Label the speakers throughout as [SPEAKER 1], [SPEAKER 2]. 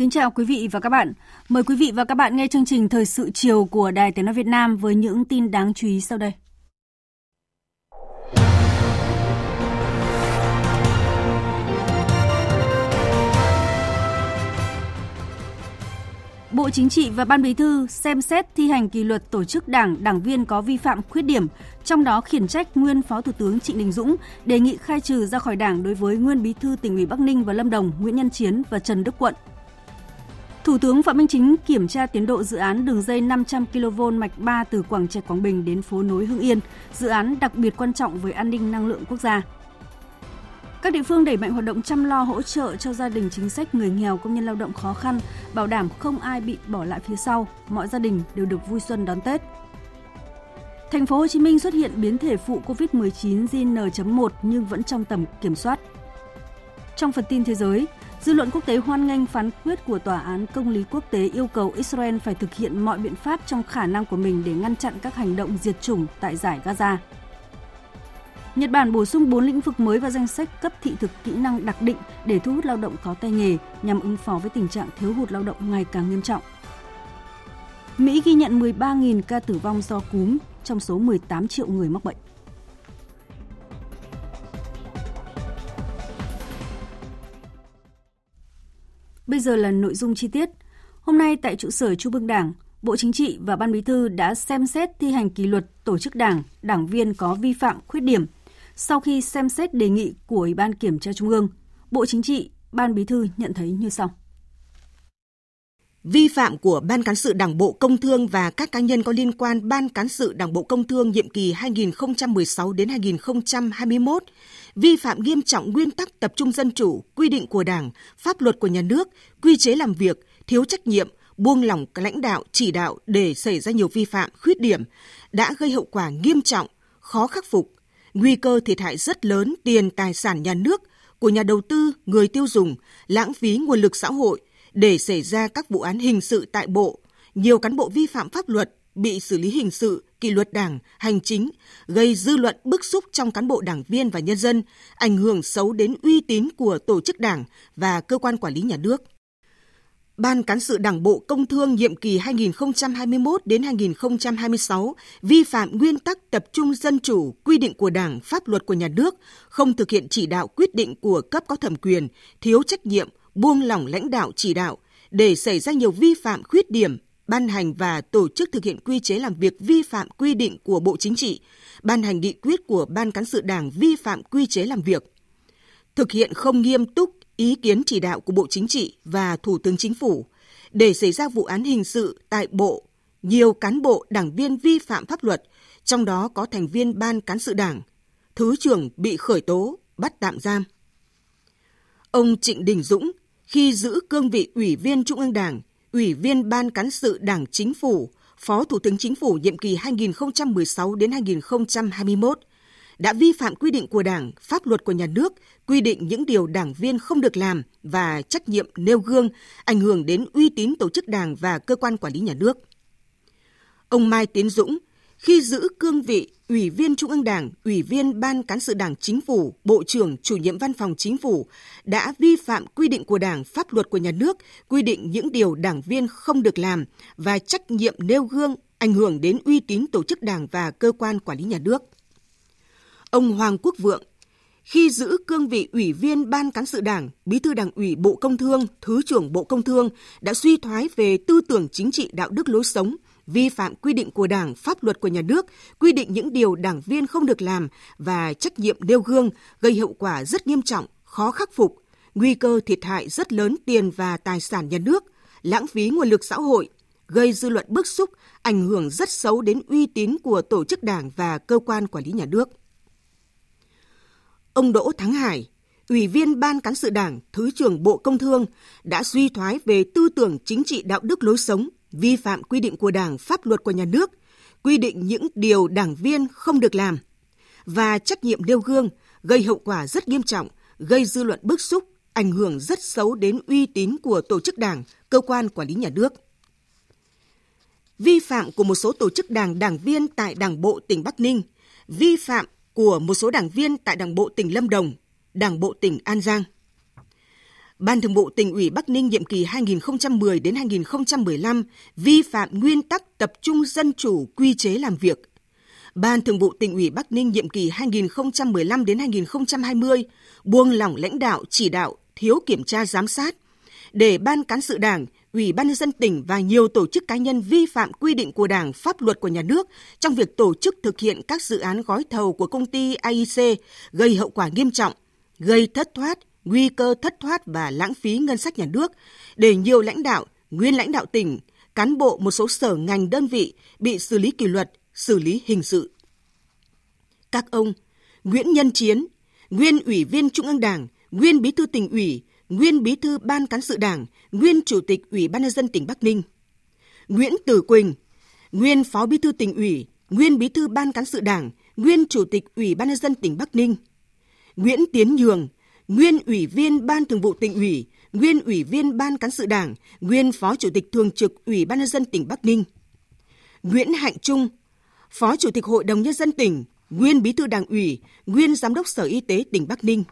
[SPEAKER 1] Kính chào quý vị và các bạn. Mời quý vị và các bạn nghe chương trình Thời sự chiều của Đài Tiếng Nói Việt Nam với những tin đáng chú ý sau đây. Bộ Chính trị và Ban Bí thư xem xét thi hành kỷ luật tổ chức đảng, đảng viên có vi phạm khuyết điểm, trong đó khiển trách nguyên Phó Thủ tướng Trịnh Đình Dũng, đề nghị khai trừ ra khỏi đảng đối với nguyên Bí thư tỉnh ủy Bắc Ninh và Lâm Đồng Nguyễn Nhân Chiến và Trần Đức Quận. Thủ tướng Phạm Minh Chính kiểm tra tiến độ dự án đường dây 500 kV mạch 3 từ Quảng Trạch Quảng Bình đến phố nối Hưng Yên, dự án đặc biệt quan trọng với an ninh năng lượng quốc gia. Các địa phương đẩy mạnh hoạt động chăm lo hỗ trợ cho gia đình chính sách người nghèo công nhân lao động khó khăn, bảo đảm không ai bị bỏ lại phía sau, mọi gia đình đều được vui xuân đón Tết. Thành phố Hồ Chí Minh xuất hiện biến thể phụ COVID-19 JN.1 nhưng vẫn trong tầm kiểm soát. Trong phần tin thế giới, Dư luận quốc tế hoan nghênh phán quyết của Tòa án Công lý Quốc tế yêu cầu Israel phải thực hiện mọi biện pháp trong khả năng của mình để ngăn chặn các hành động diệt chủng tại giải Gaza. Nhật Bản bổ sung 4 lĩnh vực mới vào danh sách cấp thị thực kỹ năng đặc định để thu hút lao động có tay nghề nhằm ứng phó với tình trạng thiếu hụt lao động ngày càng nghiêm trọng. Mỹ ghi nhận 13.000 ca tử vong do cúm, trong số 18 triệu người mắc bệnh. Bây giờ là nội dung chi tiết. Hôm nay tại trụ sở Trung ương Đảng, Bộ Chính trị và Ban Bí thư đã xem xét thi hành kỷ luật tổ chức đảng, đảng viên có vi phạm, khuyết điểm. Sau khi xem xét đề nghị của Ủy ban Kiểm tra Trung ương, Bộ Chính trị, Ban Bí thư nhận thấy như sau.
[SPEAKER 2] Vi phạm của Ban Cán sự Đảng Bộ Công Thương và các cá nhân có liên quan Ban Cán sự Đảng Bộ Công Thương nhiệm kỳ 2016 đến 2021 vi phạm nghiêm trọng nguyên tắc tập trung dân chủ, quy định của Đảng, pháp luật của nhà nước, quy chế làm việc, thiếu trách nhiệm, buông lỏng lãnh đạo, chỉ đạo để xảy ra nhiều vi phạm, khuyết điểm, đã gây hậu quả nghiêm trọng, khó khắc phục, nguy cơ thiệt hại rất lớn tiền tài sản nhà nước, của nhà đầu tư, người tiêu dùng, lãng phí nguồn lực xã hội để xảy ra các vụ án hình sự tại Bộ, nhiều cán bộ vi phạm pháp luật bị xử lý hình sự, kỷ luật đảng, hành chính, gây dư luận bức xúc trong cán bộ đảng viên và nhân dân, ảnh hưởng xấu đến uy tín của tổ chức đảng và cơ quan quản lý nhà nước. Ban cán sự Đảng Bộ Công Thương nhiệm kỳ 2021 đến 2026 vi phạm nguyên tắc tập trung dân chủ, quy định của Đảng, pháp luật của nhà nước, không thực hiện chỉ đạo quyết định của cấp có thẩm quyền, thiếu trách nhiệm, buông lỏng lãnh đạo chỉ đạo để xảy ra nhiều vi phạm khuyết điểm ban hành và tổ chức thực hiện quy chế làm việc vi phạm quy định của Bộ Chính trị, ban hành nghị quyết của Ban cán sự Đảng vi phạm quy chế làm việc. Thực hiện không nghiêm túc ý kiến chỉ đạo của Bộ Chính trị và Thủ tướng Chính phủ để xảy ra vụ án hình sự tại Bộ, nhiều cán bộ đảng viên vi phạm pháp luật, trong đó có thành viên Ban cán sự Đảng, Thứ trưởng bị khởi tố, bắt tạm giam. Ông Trịnh Đình Dũng, khi giữ cương vị Ủy viên Trung ương Đảng, Ủy viên Ban Cán sự Đảng Chính phủ, Phó Thủ tướng Chính phủ nhiệm kỳ 2016 đến 2021 đã vi phạm quy định của Đảng, pháp luật của nhà nước, quy định những điều đảng viên không được làm và trách nhiệm nêu gương, ảnh hưởng đến uy tín tổ chức Đảng và cơ quan quản lý nhà nước. Ông Mai Tiến Dũng, khi giữ cương vị Ủy viên Trung ương Đảng, Ủy viên Ban Cán sự Đảng Chính phủ, Bộ trưởng, Chủ nhiệm Văn phòng Chính phủ đã vi phạm quy định của Đảng, pháp luật của nhà nước, quy định những điều đảng viên không được làm và trách nhiệm nêu gương ảnh hưởng đến uy tín tổ chức Đảng và cơ quan quản lý nhà nước. Ông Hoàng Quốc Vượng, khi giữ cương vị Ủy viên Ban Cán sự Đảng, Bí thư Đảng ủy Bộ Công Thương, Thứ trưởng Bộ Công Thương đã suy thoái về tư tưởng chính trị đạo đức lối sống – vi phạm quy định của Đảng, pháp luật của nhà nước, quy định những điều đảng viên không được làm và trách nhiệm nêu gương gây hậu quả rất nghiêm trọng, khó khắc phục, nguy cơ thiệt hại rất lớn tiền và tài sản nhà nước, lãng phí nguồn lực xã hội, gây dư luận bức xúc, ảnh hưởng rất xấu đến uy tín của tổ chức đảng và cơ quan quản lý nhà nước. Ông Đỗ Thắng Hải, Ủy viên Ban Cán sự Đảng, Thứ trưởng Bộ Công Thương đã suy thoái về tư tưởng chính trị đạo đức lối sống, vi phạm quy định của Đảng, pháp luật của nhà nước, quy định những điều đảng viên không được làm và trách nhiệm nêu gương gây hậu quả rất nghiêm trọng, gây dư luận bức xúc, ảnh hưởng rất xấu đến uy tín của tổ chức đảng, cơ quan quản lý nhà nước. Vi phạm của một số tổ chức đảng đảng viên tại Đảng bộ tỉnh Bắc Ninh, vi phạm của một số đảng viên tại Đảng bộ tỉnh Lâm Đồng, Đảng bộ tỉnh An Giang. Ban Thường vụ tỉnh ủy Bắc Ninh nhiệm kỳ 2010 đến 2015 vi phạm nguyên tắc tập trung dân chủ quy chế làm việc. Ban Thường vụ tỉnh ủy Bắc Ninh nhiệm kỳ 2015 đến 2020 buông lỏng lãnh đạo chỉ đạo, thiếu kiểm tra giám sát để ban cán sự Đảng, Ủy ban nhân dân tỉnh và nhiều tổ chức cá nhân vi phạm quy định của Đảng, pháp luật của nhà nước trong việc tổ chức thực hiện các dự án gói thầu của công ty AIC gây hậu quả nghiêm trọng, gây thất thoát, nguy cơ thất thoát và lãng phí ngân sách nhà nước để nhiều lãnh đạo, nguyên lãnh đạo tỉnh, cán bộ một số sở ngành đơn vị bị xử lý kỷ luật, xử lý hình sự. Các ông Nguyễn Nhân Chiến, nguyên Ủy viên Trung ương Đảng, nguyên Bí thư tỉnh ủy, nguyên Bí thư Ban cán sự Đảng, nguyên Chủ tịch Ủy ban nhân dân tỉnh Bắc Ninh. Nguyễn Tử Quỳnh, nguyên Phó Bí thư tỉnh ủy, nguyên Bí thư Ban cán sự Đảng, nguyên Chủ tịch Ủy ban nhân dân tỉnh Bắc Ninh. Nguyễn Tiến Nhường, nguyên Ủy viên Ban Thường vụ tỉnh ủy, nguyên Ủy viên Ban cán sự Đảng, nguyên Phó Chủ tịch Thường trực Ủy ban nhân dân tỉnh Bắc Ninh. Nguyễn Hạnh Trung, Phó Chủ tịch Hội đồng nhân dân tỉnh, nguyên Bí thư Đảng ủy, nguyên Giám đốc Sở Y tế tỉnh Bắc Ninh.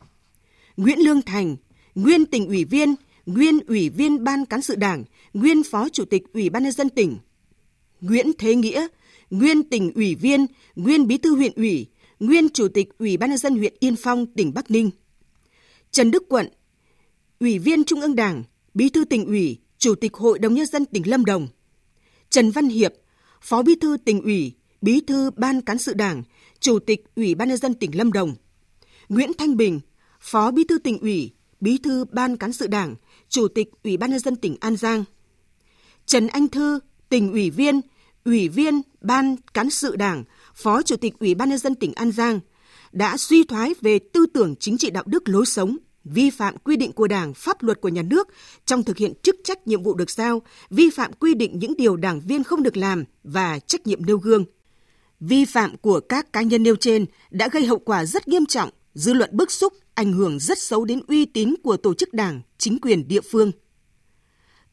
[SPEAKER 2] Nguyễn Lương Thành, nguyên tỉnh ủy viên, nguyên ủy viên Ban cán sự Đảng, nguyên Phó Chủ tịch Ủy ban nhân dân tỉnh. Nguyễn Thế Nghĩa, nguyên tỉnh ủy viên, nguyên Bí thư huyện ủy, nguyên Chủ tịch Ủy ban nhân dân huyện Yên Phong, tỉnh Bắc Ninh. Trần Đức Quận, Ủy viên Trung ương Đảng, Bí thư tỉnh ủy, Chủ tịch Hội đồng nhân dân tỉnh Lâm Đồng. Trần Văn Hiệp, Phó Bí thư tỉnh ủy, Bí thư Ban cán sự Đảng, Chủ tịch Ủy ban nhân dân tỉnh Lâm Đồng. Nguyễn Thanh Bình, Phó Bí thư tỉnh ủy, Bí thư Ban cán sự Đảng, Chủ tịch Ủy ban nhân dân tỉnh An Giang. Trần Anh Thư, tỉnh ủy viên, Ủy viên Ban cán sự Đảng, Phó Chủ tịch Ủy ban nhân dân tỉnh An Giang đã suy thoái về tư tưởng chính trị đạo đức lối sống, vi phạm quy định của Đảng, pháp luật của nhà nước trong thực hiện chức trách nhiệm vụ được giao, vi phạm quy định những điều đảng viên không được làm và trách nhiệm nêu gương. Vi phạm của các cá nhân nêu trên đã gây hậu quả rất nghiêm trọng, dư luận bức xúc, ảnh hưởng rất xấu đến uy tín của tổ chức đảng, chính quyền địa phương.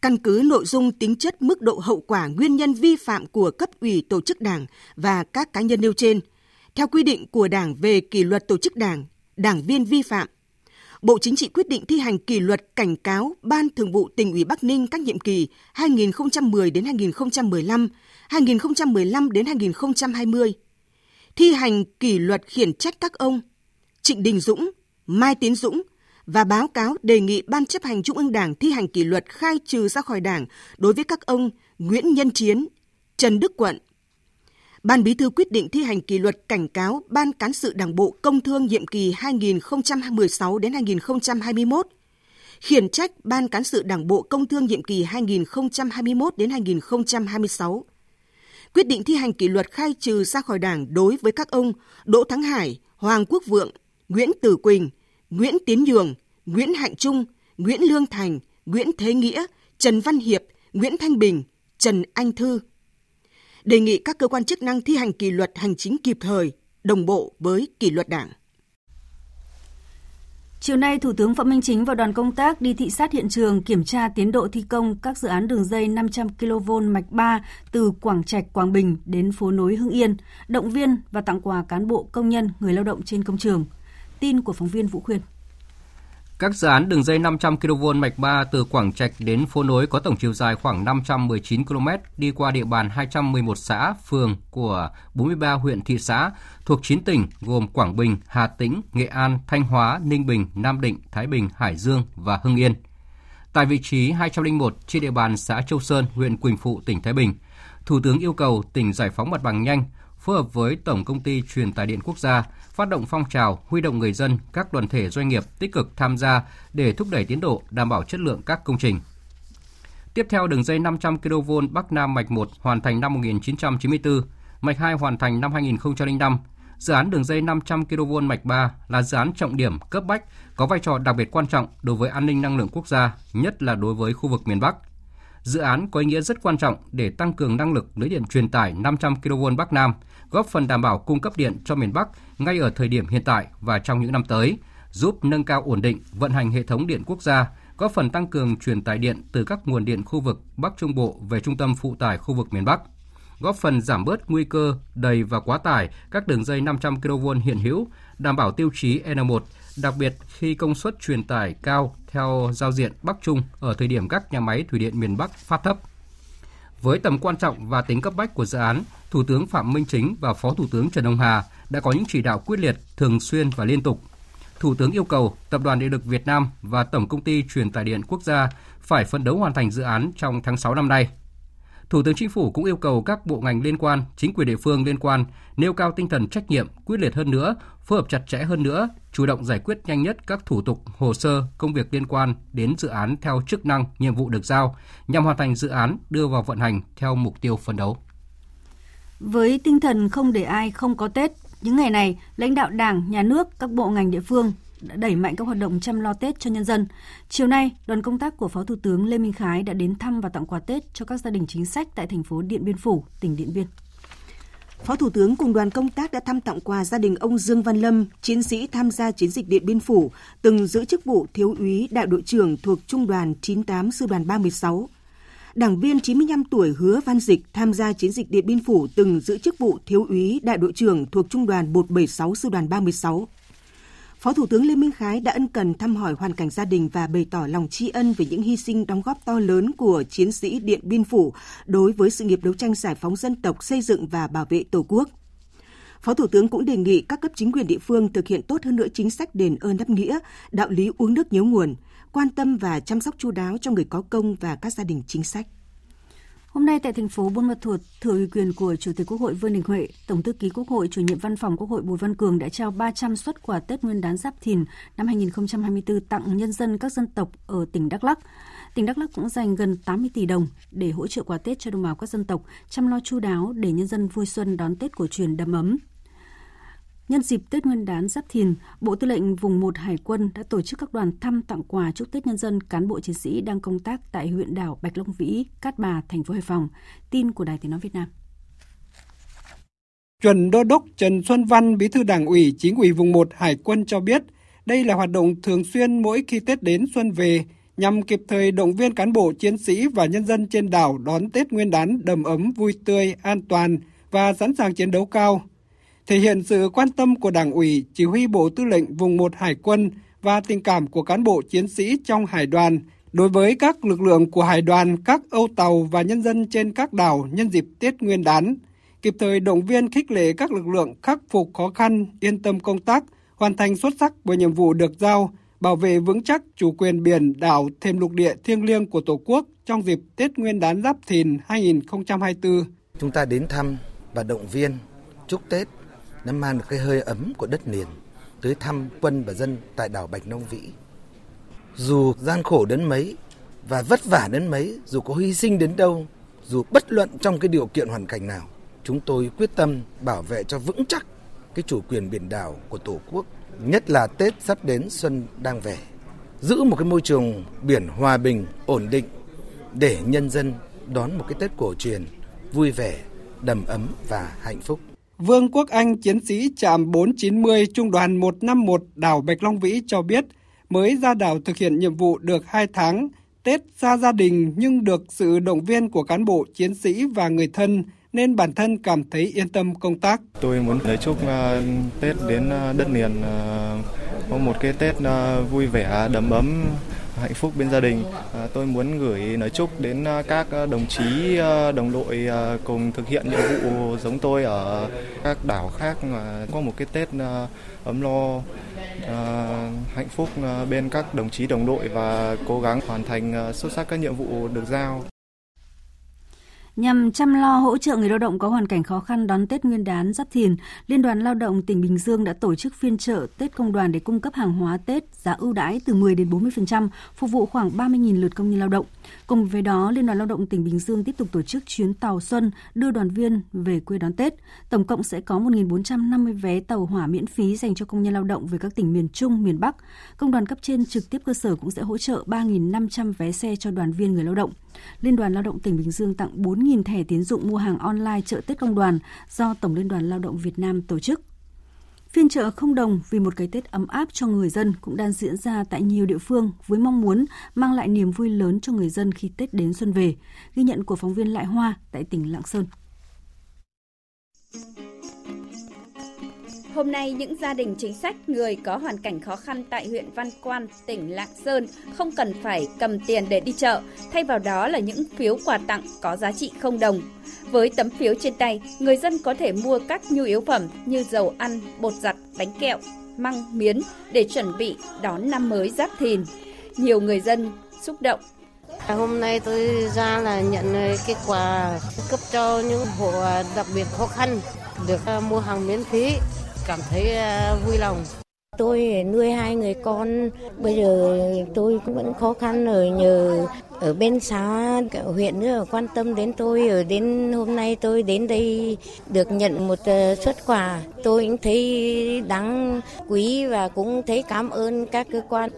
[SPEAKER 2] Căn cứ nội dung tính chất mức độ hậu quả nguyên nhân vi phạm của cấp ủy tổ chức đảng và các cá nhân nêu trên, theo quy định của Đảng về kỷ luật tổ chức đảng, đảng viên vi phạm, Bộ Chính trị quyết định thi hành kỷ luật cảnh cáo Ban Thường vụ tỉnh ủy Bắc Ninh các nhiệm kỳ 2010 đến 2015, 2015 đến 2020. Thi hành kỷ luật khiển trách các ông Trịnh Đình Dũng, Mai Tiến Dũng và báo cáo đề nghị Ban chấp hành Trung ương Đảng thi hành kỷ luật khai trừ ra khỏi Đảng đối với các ông Nguyễn Nhân Chiến, Trần Đức Quận. Ban Bí thư quyết định thi hành kỷ luật cảnh cáo Ban cán sự Đảng bộ Công Thương nhiệm kỳ 2016 đến 2021, khiển trách Ban cán sự Đảng bộ Công Thương nhiệm kỳ 2021 đến 2026. Quyết định thi hành kỷ luật khai trừ ra khỏi Đảng đối với các ông Đỗ Thắng Hải, Hoàng Quốc Vượng, Nguyễn Tử Quỳnh, Nguyễn Tiến Nhường, Nguyễn Hạnh Trung, Nguyễn Lương Thành, Nguyễn Thế Nghĩa, Trần Văn Hiệp, Nguyễn Thanh Bình, Trần Anh Thư. Đề nghị các cơ quan chức năng thi hành kỷ luật hành chính kịp thời, đồng bộ với kỷ luật đảng.
[SPEAKER 1] Chiều nay, Thủ tướng Phạm Minh Chính và đoàn công tác đi thị sát hiện trường kiểm tra tiến độ thi công các dự án đường dây 500 kV mạch 3 từ Quảng Trạch, Quảng Bình đến phố nối Hưng Yên, động viên và tặng quà cán bộ công nhân, người lao động trên công trường. Tin của phóng viên Vũ Khuyên.
[SPEAKER 3] Các dự án đường dây 500 kV mạch 3 từ Quảng Trạch đến phố nối có tổng chiều dài khoảng 519 km đi qua địa bàn 211 xã, phường của 43 huyện thị xã thuộc 9 tỉnh gồm Quảng Bình, Hà Tĩnh, Nghệ An, Thanh Hóa, Ninh Bình, Nam Định, Thái Bình, Hải Dương và Hưng Yên. Tại vị trí 201 trên địa bàn xã Châu Sơn, huyện Quỳnh Phụ, tỉnh Thái Bình, Thủ tướng yêu cầu tỉnh giải phóng mặt bằng nhanh, phối hợp với Tổng công ty truyền tải điện quốc gia, phát động phong trào, huy động người dân, các đoàn thể doanh nghiệp tích cực tham gia để thúc đẩy tiến độ, đảm bảo chất lượng các công trình. Tiếp theo đường dây 500 kV Bắc Nam mạch 1 hoàn thành năm 1994, mạch 2 hoàn thành năm 2005. Dự án đường dây 500 kV mạch 3 là dự án trọng điểm cấp bách có vai trò đặc biệt quan trọng đối với an ninh năng lượng quốc gia, nhất là đối với khu vực miền Bắc. Dự án có ý nghĩa rất quan trọng để tăng cường năng lực lưới điện truyền tải 500 kV Bắc Nam, góp phần đảm bảo cung cấp điện cho miền Bắc ngay ở thời điểm hiện tại và trong những năm tới, giúp nâng cao ổn định vận hành hệ thống điện quốc gia, góp phần tăng cường truyền tải điện từ các nguồn điện khu vực Bắc Trung Bộ về trung tâm phụ tải khu vực miền Bắc góp phần giảm bớt nguy cơ đầy và quá tải các đường dây 500 kV hiện hữu, đảm bảo tiêu chí N1, đặc biệt khi công suất truyền tải cao theo giao diện Bắc Trung ở thời điểm các nhà máy thủy điện miền Bắc phát thấp. Với tầm quan trọng và tính cấp bách của dự án, Thủ tướng Phạm Minh Chính và Phó Thủ tướng Trần Hồng Hà đã có những chỉ đạo quyết liệt, thường xuyên và liên tục. Thủ tướng yêu cầu Tập đoàn Điện lực Việt Nam và Tổng công ty Truyền tải điện quốc gia phải phấn đấu hoàn thành dự án trong tháng 6 năm nay. Thủ tướng Chính phủ cũng yêu cầu các bộ ngành liên quan, chính quyền địa phương liên quan nêu cao tinh thần trách nhiệm, quyết liệt hơn nữa, phối hợp chặt chẽ hơn nữa, chủ động giải quyết nhanh nhất các thủ tục, hồ sơ, công việc liên quan đến dự án theo chức năng, nhiệm vụ được giao, nhằm hoàn thành dự án đưa vào vận hành theo mục tiêu phấn đấu.
[SPEAKER 1] Với tinh thần không để ai không có Tết, những ngày này, lãnh đạo Đảng, Nhà nước, các bộ ngành địa phương đẩy mạnh các hoạt động chăm lo Tết cho nhân dân. Chiều nay, đoàn công tác của Phó Thủ tướng Lê Minh Khái đã đến thăm và tặng quà Tết cho các gia đình chính sách tại thành phố Điện Biên Phủ, tỉnh Điện Biên.
[SPEAKER 2] Phó Thủ tướng cùng đoàn công tác đã thăm tặng quà gia đình ông Dương Văn Lâm, chiến sĩ tham gia chiến dịch Điện Biên Phủ, từng giữ chức vụ thiếu úy đại đội trưởng thuộc Trung đoàn 98 Sư đoàn 36. Đảng viên 95 tuổi Hứa Văn Dịch tham gia chiến dịch Điện Biên Phủ từng giữ chức vụ thiếu úy đại đội trưởng thuộc Trung đoàn 176 Sư đoàn 36. Phó Thủ tướng Lê Minh Khái đã ân cần thăm hỏi hoàn cảnh gia đình và bày tỏ lòng tri ân về những hy sinh đóng góp to lớn của chiến sĩ Điện Biên Phủ đối với sự nghiệp đấu tranh giải phóng dân tộc, xây dựng và bảo vệ Tổ quốc. Phó Thủ tướng cũng đề nghị các cấp chính quyền địa phương thực hiện tốt hơn nữa chính sách đền ơn đáp nghĩa, đạo lý uống nước nhớ nguồn, quan tâm và chăm sóc chu đáo cho người có công và các gia đình chính sách.
[SPEAKER 1] Hôm nay tại thành phố Buôn Ma Thuột, thừa ủy quyền của Chủ tịch Quốc hội Vương Đình Huệ, Tổng thư ký Quốc hội, chủ nhiệm văn phòng Quốc hội Bùi Văn Cường đã trao 300 suất quà Tết Nguyên đán Giáp Thìn năm 2024 tặng nhân dân các dân tộc ở tỉnh Đắk Lắk. Tỉnh Đắk Lắk cũng dành gần 80 tỷ đồng để hỗ trợ quà Tết cho đồng bào các dân tộc, chăm lo chu đáo để nhân dân vui xuân đón Tết cổ truyền đầm ấm, Nhân dịp Tết Nguyên đán Giáp Thìn, Bộ Tư lệnh Vùng 1 Hải quân đã tổ chức các đoàn thăm tặng quà chúc Tết nhân dân cán bộ chiến sĩ đang công tác tại huyện đảo Bạch Long Vĩ, Cát Bà, thành phố Hải Phòng. Tin của Đài Tiếng nói Việt Nam.
[SPEAKER 4] Chuẩn Đô đốc Trần Xuân Văn, Bí thư Đảng ủy Chính ủy Vùng 1 Hải quân cho biết, đây là hoạt động thường xuyên mỗi khi Tết đến xuân về nhằm kịp thời động viên cán bộ chiến sĩ và nhân dân trên đảo đón Tết Nguyên đán đầm ấm vui tươi, an toàn và sẵn sàng chiến đấu cao thể hiện sự quan tâm của Đảng ủy, Chỉ huy Bộ Tư lệnh Vùng 1 Hải quân và tình cảm của cán bộ chiến sĩ trong hải đoàn đối với các lực lượng của hải đoàn, các âu tàu và nhân dân trên các đảo nhân dịp Tết Nguyên đán, kịp thời động viên khích lệ các lực lượng khắc phục khó khăn, yên tâm công tác, hoàn thành xuất sắc với nhiệm vụ được giao, bảo vệ vững chắc chủ quyền biển, đảo, thêm lục địa thiêng liêng của Tổ quốc trong dịp Tết Nguyên đán Giáp Thìn 2024.
[SPEAKER 5] Chúng ta đến thăm và động viên chúc Tết nó mang được cái hơi ấm của đất liền tới thăm quân và dân tại đảo Bạch Long Vĩ. Dù gian khổ đến mấy và vất vả đến mấy, dù có hy sinh đến đâu, dù bất luận trong cái điều kiện hoàn cảnh nào, chúng tôi quyết tâm bảo vệ cho vững chắc cái chủ quyền biển đảo của Tổ quốc, nhất là Tết sắp đến xuân đang về. Giữ một cái môi trường biển hòa bình, ổn định để nhân dân đón một cái Tết cổ truyền vui vẻ, đầm ấm và hạnh phúc.
[SPEAKER 4] Vương Quốc Anh, chiến sĩ trạm 490 Trung đoàn 151 đảo Bạch Long Vĩ cho biết, mới ra đảo thực hiện nhiệm vụ được 2 tháng, Tết xa gia đình nhưng được sự động viên của cán bộ, chiến sĩ và người thân nên bản thân cảm thấy yên tâm công tác.
[SPEAKER 6] Tôi muốn lời chúc uh, Tết đến uh, đất liền uh, có một cái Tết uh, vui vẻ, đầm ấm, hạnh phúc bên gia đình. À, tôi muốn gửi lời chúc đến à, các à, đồng chí đồng đội cùng thực hiện nhiệm vụ giống tôi ở các đảo khác mà có một cái Tết ấm lo hạnh phúc bên các đồng chí đồng đội và cố gắng hoàn thành xuất sắc các nhiệm vụ được giao.
[SPEAKER 1] Nhằm chăm lo hỗ trợ người lao động có hoàn cảnh khó khăn đón Tết Nguyên đán Giáp Thìn, Liên đoàn Lao động tỉnh Bình Dương đã tổ chức phiên chợ Tết công đoàn để cung cấp hàng hóa Tết giá ưu đãi từ 10 đến 40%, phục vụ khoảng 30.000 lượt công nhân lao động. Cùng với đó, Liên đoàn Lao động tỉnh Bình Dương tiếp tục tổ chức chuyến tàu xuân đưa đoàn viên về quê đón Tết. Tổng cộng sẽ có 1.450 vé tàu hỏa miễn phí dành cho công nhân lao động về các tỉnh miền Trung, miền Bắc. Công đoàn cấp trên trực tiếp cơ sở cũng sẽ hỗ trợ 3.500 vé xe cho đoàn viên người lao động. Liên đoàn Lao động tỉnh Bình Dương tặng 4.000 thẻ tiến dụng mua hàng online chợ Tết công đoàn do Tổng Liên đoàn Lao động Việt Nam tổ chức. Phiên chợ không đồng vì một cái Tết ấm áp cho người dân cũng đang diễn ra tại nhiều địa phương với mong muốn mang lại niềm vui lớn cho người dân khi Tết đến xuân về. Ghi nhận của phóng viên Lại Hoa tại tỉnh Lạng Sơn.
[SPEAKER 7] Hôm nay, những gia đình chính sách, người có hoàn cảnh khó khăn tại huyện Văn Quan, tỉnh Lạng Sơn không cần phải cầm tiền để đi chợ, thay vào đó là những phiếu quà tặng có giá trị không đồng. Với tấm phiếu trên tay, người dân có thể mua các nhu yếu phẩm như dầu ăn, bột giặt, bánh kẹo, măng, miến để chuẩn bị đón năm mới Giáp Thìn. Nhiều người dân xúc động à,
[SPEAKER 8] Hôm nay tôi ra là nhận cái quà cấp cho những hộ đặc biệt khó khăn được à, mua hàng miễn phí cảm thấy à, vui lòng.
[SPEAKER 9] Tôi nuôi hai người con, bây giờ tôi cũng vẫn khó khăn ở nhờ ở bên xã huyện nữa quan tâm đến tôi. Ở đến hôm nay tôi đến đây được nhận một ờ, xuất quà. Tôi cũng thấy đáng quý và cũng thấy cảm ơn các cơ quan.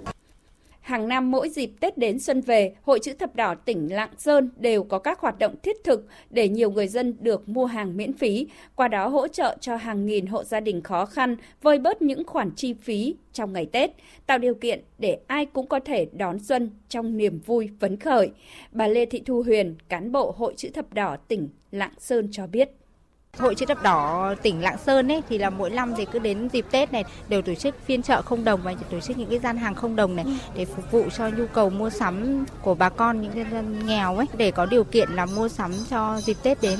[SPEAKER 7] Hàng năm mỗi dịp Tết đến xuân về, Hội chữ thập đỏ tỉnh Lạng Sơn đều có các hoạt động thiết thực để nhiều người dân được mua hàng miễn phí, qua đó hỗ trợ cho hàng nghìn hộ gia đình khó khăn vơi bớt những khoản chi phí trong ngày Tết, tạo điều kiện để ai cũng có thể đón xuân trong niềm vui phấn khởi. Bà Lê Thị Thu Huyền, cán bộ Hội chữ thập đỏ tỉnh Lạng Sơn cho biết.
[SPEAKER 10] Hội chữ thập đỏ tỉnh Lạng Sơn ấy thì là mỗi năm thì cứ đến dịp Tết này đều tổ chức phiên chợ không đồng và tổ chức những cái gian hàng không đồng này để phục vụ cho nhu cầu mua sắm của bà con những cái dân nghèo ấy để có điều kiện là mua sắm cho dịp Tết đến.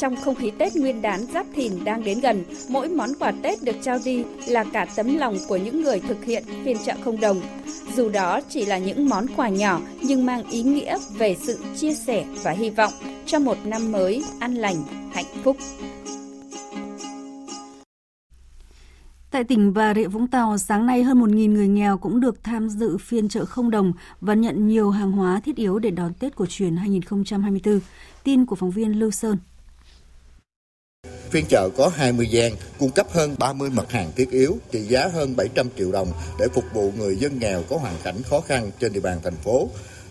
[SPEAKER 7] Trong không khí Tết Nguyên đán Giáp Thìn đang đến gần, mỗi món quà Tết được trao đi là cả tấm lòng của những người thực hiện phiên chợ không đồng. Dù đó chỉ là những món quà nhỏ nhưng mang ý nghĩa về sự chia sẻ và hy vọng cho một năm mới an lành, hạnh phúc.
[SPEAKER 1] Tại tỉnh Bà Rịa Vũng Tàu, sáng nay hơn 1.000 người nghèo cũng được tham dự phiên chợ không đồng và nhận nhiều hàng hóa thiết yếu để đón Tết cổ truyền 2024. Tin của phóng viên Lưu Sơn.
[SPEAKER 11] Phiên chợ có 20 gian, cung cấp hơn 30 mặt hàng thiết yếu trị giá hơn 700 triệu đồng để phục vụ người dân nghèo có hoàn cảnh khó khăn trên địa bàn thành phố.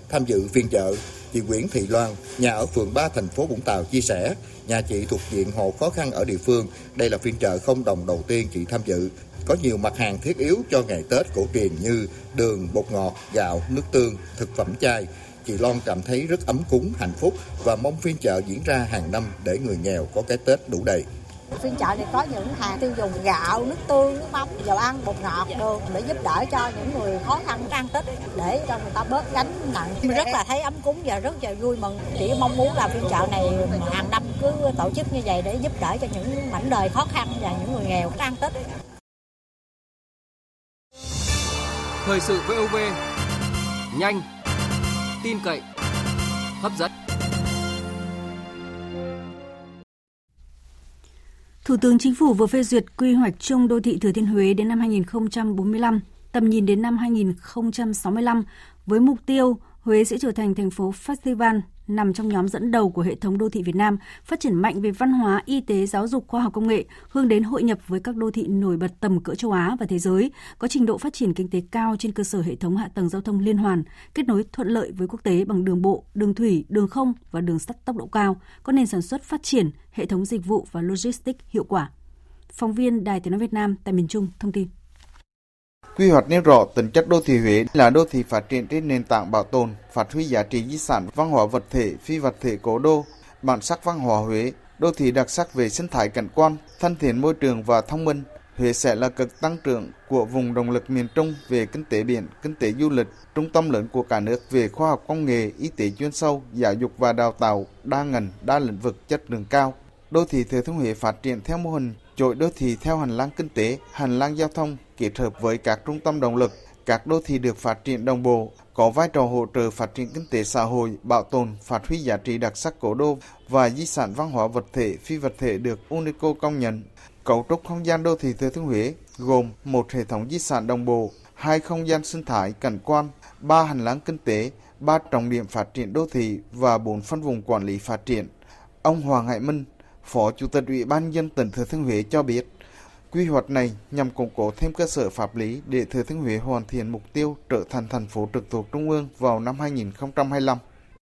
[SPEAKER 11] Tham dự phiên chợ, chị Nguyễn Thị Loan, nhà ở phường 3 thành phố Vũng Tàu chia sẻ, nhà chị thuộc diện hộ khó khăn ở địa phương. Đây là phiên chợ không đồng đầu tiên chị tham dự. Có nhiều mặt hàng thiết yếu cho ngày Tết cổ truyền như đường, bột ngọt, gạo, nước tương, thực phẩm chay. Chị Loan cảm thấy rất ấm cúng, hạnh phúc và mong phiên chợ diễn ra hàng năm để người nghèo có cái Tết đủ đầy.
[SPEAKER 12] Phiên chợ này có những hàng tiêu dùng gạo, nước tương, nước mắm, dầu ăn, bột ngọt đồ để giúp đỡ cho những người khó khăn ăn Tết để cho người ta bớt gánh nặng. Rất là thấy ấm cúng và rất là vui mừng. Chỉ mong muốn là phiên chợ này hàng năm cứ tổ chức như vậy để giúp đỡ cho những mảnh đời khó khăn và những người nghèo ăn Tết.
[SPEAKER 3] Thời sự VOV nhanh, tin cậy, hấp dẫn.
[SPEAKER 1] Thủ tướng Chính phủ vừa phê duyệt quy hoạch chung đô thị Thừa Thiên Huế đến năm 2045, tầm nhìn đến năm 2065 với mục tiêu Huế sẽ trở thành thành phố festival nằm trong nhóm dẫn đầu của hệ thống đô thị Việt Nam, phát triển mạnh về văn hóa, y tế, giáo dục, khoa học công nghệ, hướng đến hội nhập với các đô thị nổi bật tầm cỡ châu Á và thế giới, có trình độ phát triển kinh tế cao trên cơ sở hệ thống hạ tầng giao thông liên hoàn, kết nối thuận lợi với quốc tế bằng đường bộ, đường thủy, đường không và đường sắt tốc độ cao, có nền sản xuất phát triển, hệ thống dịch vụ và logistics hiệu quả. Phóng viên Đài Tiếng nói Việt Nam tại miền Trung thông tin.
[SPEAKER 13] Quy hoạch nêu rõ tính chất đô thị Huế là đô thị phát triển trên nền tảng bảo tồn, phát huy giá trị di sản văn hóa vật thể, phi vật thể cố đô, bản sắc văn hóa Huế, đô thị đặc sắc về sinh thái cảnh quan, thân thiện môi trường và thông minh. Huế sẽ là cực tăng trưởng của vùng động lực miền Trung về kinh tế biển, kinh tế du lịch, trung tâm lớn của cả nước về khoa học công nghệ, y tế chuyên sâu, giáo dục và đào tạo đa ngành, đa lĩnh vực chất lượng cao. Đô thị Thừa Thiên Huế phát triển theo mô hình chuỗi đô thị theo hành lang kinh tế, hành lang giao thông kết hợp với các trung tâm động lực, các đô thị được phát triển đồng bộ, có vai trò hỗ trợ phát triển kinh tế xã hội, bảo tồn, phát huy giá trị đặc sắc cổ đô và di sản văn hóa vật thể, phi vật thể được UNESCO công nhận. Cấu trúc không gian đô thị Thừa Thiên Huế gồm một hệ thống di sản đồng bộ, hai không gian sinh thái cảnh quan, ba hành lang kinh tế, ba trọng điểm phát triển đô thị và bốn phân vùng quản lý phát triển. Ông Hoàng Hải Minh, Phó Chủ tịch Ủy ban dân tỉnh Thừa Thiên Huế cho biết, quy hoạch này nhằm củng cố thêm cơ sở pháp lý để Thừa Thiên Huế hoàn thiện mục tiêu trở thành thành phố trực thuộc Trung ương vào năm 2025.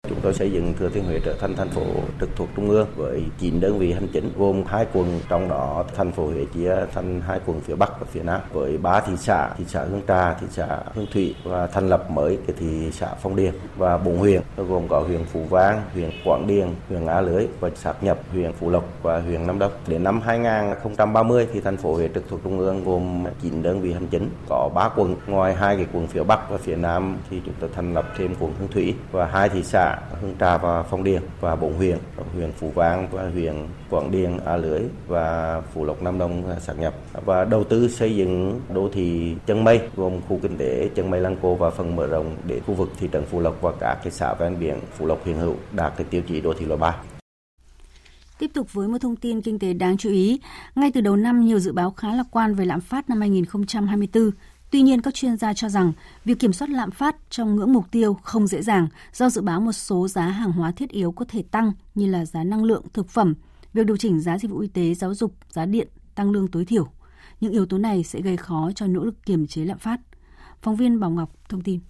[SPEAKER 14] Chúng tôi xây dựng Thừa Thiên Huế trở thành thành phố trực thuộc trung ương với 9 đơn vị hành chính gồm hai quận, trong đó thành phố Huế chia thành hai quận phía Bắc và phía Nam với ba thị xã, thị xã Hương Trà, thị xã Hương Thủy và thành lập mới cái thị xã Phong Điền và bốn huyện gồm có huyện Phú Vang, huyện Quảng Điền, huyện Á Lưới và sáp nhập huyện Phú Lộc và huyện Nam Đông. Đến năm 2030 thì thành phố Huế trực thuộc trung ương gồm 9 đơn vị hành chính, có 3 quận, ngoài hai cái quận phía Bắc và phía Nam thì chúng tôi thành lập thêm quận Hương Thủy và hai thị xã Hương Trà và Phong Điền và bốn huyện, huyện Phú Vang và huyện Quảng Điền, A Lưới và Phú Lộc Nam Đông sáp nhập. Và đầu tư xây dựng đô thị chân mây gồm khu kinh tế chân mây Lăng Cô và phần mở rộng để khu vực thị trấn Phú Lộc và các cái xã ven biển Phú Lộc hiện hữu đạt cái tiêu chí đô thị loại 3.
[SPEAKER 1] Tiếp tục với một thông tin kinh tế đáng chú ý, ngay từ đầu năm nhiều dự báo khá lạc quan về lạm phát năm 2024 Tuy nhiên, các chuyên gia cho rằng việc kiểm soát lạm phát trong ngưỡng mục tiêu không dễ dàng do dự báo một số giá hàng hóa thiết yếu có thể tăng như là giá năng lượng, thực phẩm, việc điều chỉnh giá dịch vụ y tế, giáo dục, giá điện, tăng lương tối thiểu. Những yếu tố này sẽ gây khó cho nỗ lực kiềm chế lạm phát. Phóng viên Bảo Ngọc thông tin.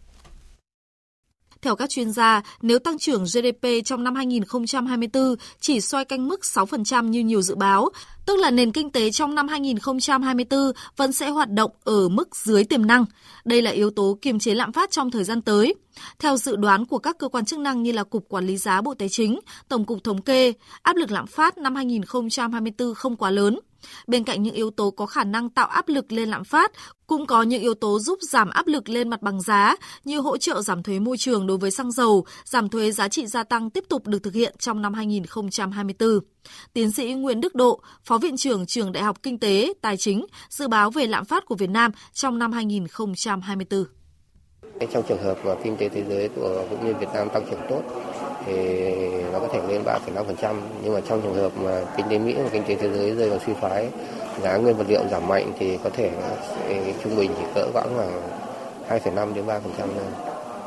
[SPEAKER 15] Theo các chuyên gia, nếu tăng trưởng GDP trong năm 2024 chỉ xoay canh mức 6% như nhiều dự báo, tức là nền kinh tế trong năm 2024 vẫn sẽ hoạt động ở mức dưới tiềm năng. Đây là yếu tố kiềm chế lạm phát trong thời gian tới. Theo dự đoán của các cơ quan chức năng như là Cục Quản lý giá Bộ Tài chính, Tổng cục Thống kê, áp lực lạm phát năm 2024 không quá lớn. Bên cạnh những yếu tố có khả năng tạo áp lực lên lạm phát, cũng có những yếu tố giúp giảm áp lực lên mặt bằng giá như hỗ trợ giảm thuế môi trường đối với xăng dầu, giảm thuế giá trị gia tăng tiếp tục được thực hiện trong năm 2024. Tiến sĩ Nguyễn Đức Độ, Phó Viện trưởng Trường Đại học Kinh tế, Tài chính, dự báo về lạm phát của Việt Nam trong năm 2024.
[SPEAKER 16] Trong trường hợp mà kinh tế thế giới của cũng như Việt Nam tăng trưởng tốt thì nó có thể lên 3,5% nhưng mà trong trường hợp mà kinh tế Mỹ và kinh tế thế giới rơi vào suy thoái giá nguyên vật liệu giảm mạnh thì có thể trung bình chỉ cỡ khoảng khoảng 2,5 đến 3% thôi.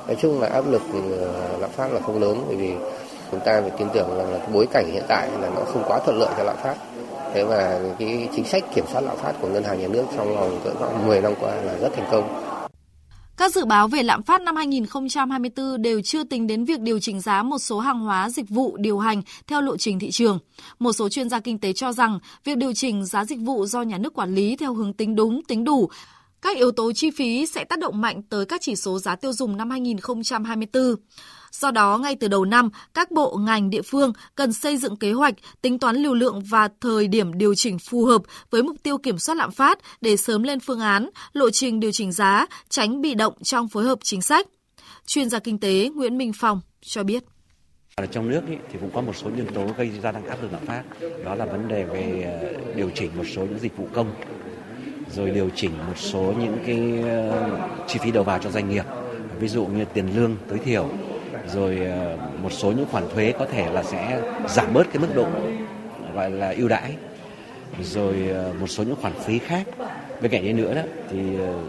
[SPEAKER 16] Nói chung là áp lực ờ, lạm phát là không lớn bởi vì chúng ta phải tin tưởng rằng là cái bối cảnh hiện tại là nó không quá thuận lợi cho lạm phát. Thế và cái chính sách kiểm soát lạm phát của ngân hàng nhà nước trong vòng cỡ khoảng 10 năm qua là rất thành công.
[SPEAKER 15] Các dự báo về lạm phát năm 2024 đều chưa tính đến việc điều chỉnh giá một số hàng hóa dịch vụ điều hành theo lộ trình thị trường. Một số chuyên gia kinh tế cho rằng việc điều chỉnh giá dịch vụ do nhà nước quản lý theo hướng tính đúng, tính đủ các yếu tố chi phí sẽ tác động mạnh tới các chỉ số giá tiêu dùng năm 2024. Do đó, ngay từ đầu năm, các bộ ngành địa phương cần xây dựng kế hoạch, tính toán lưu lượng và thời điểm điều chỉnh phù hợp với mục tiêu kiểm soát lạm phát để sớm lên phương án, lộ trình điều chỉnh giá, tránh bị động trong phối hợp chính sách. Chuyên gia kinh tế Nguyễn Minh Phong cho biết.
[SPEAKER 17] Ở trong nước ý, thì cũng có một số nhân tố gây ra tăng áp lực lạm phát. Đó là vấn đề về ờ, điều chỉnh một số những dịch vụ công, rồi điều chỉnh một số những cái ờ, chi phí đầu vào cho doanh nghiệp. Ví dụ như tiền lương tối thiểu, rồi ờ, một số những khoản thuế có thể là sẽ giảm bớt cái mức độ gọi là ưu đãi rồi ờ, một số những khoản phí khác bên cạnh đấy nữa đó thì ờ,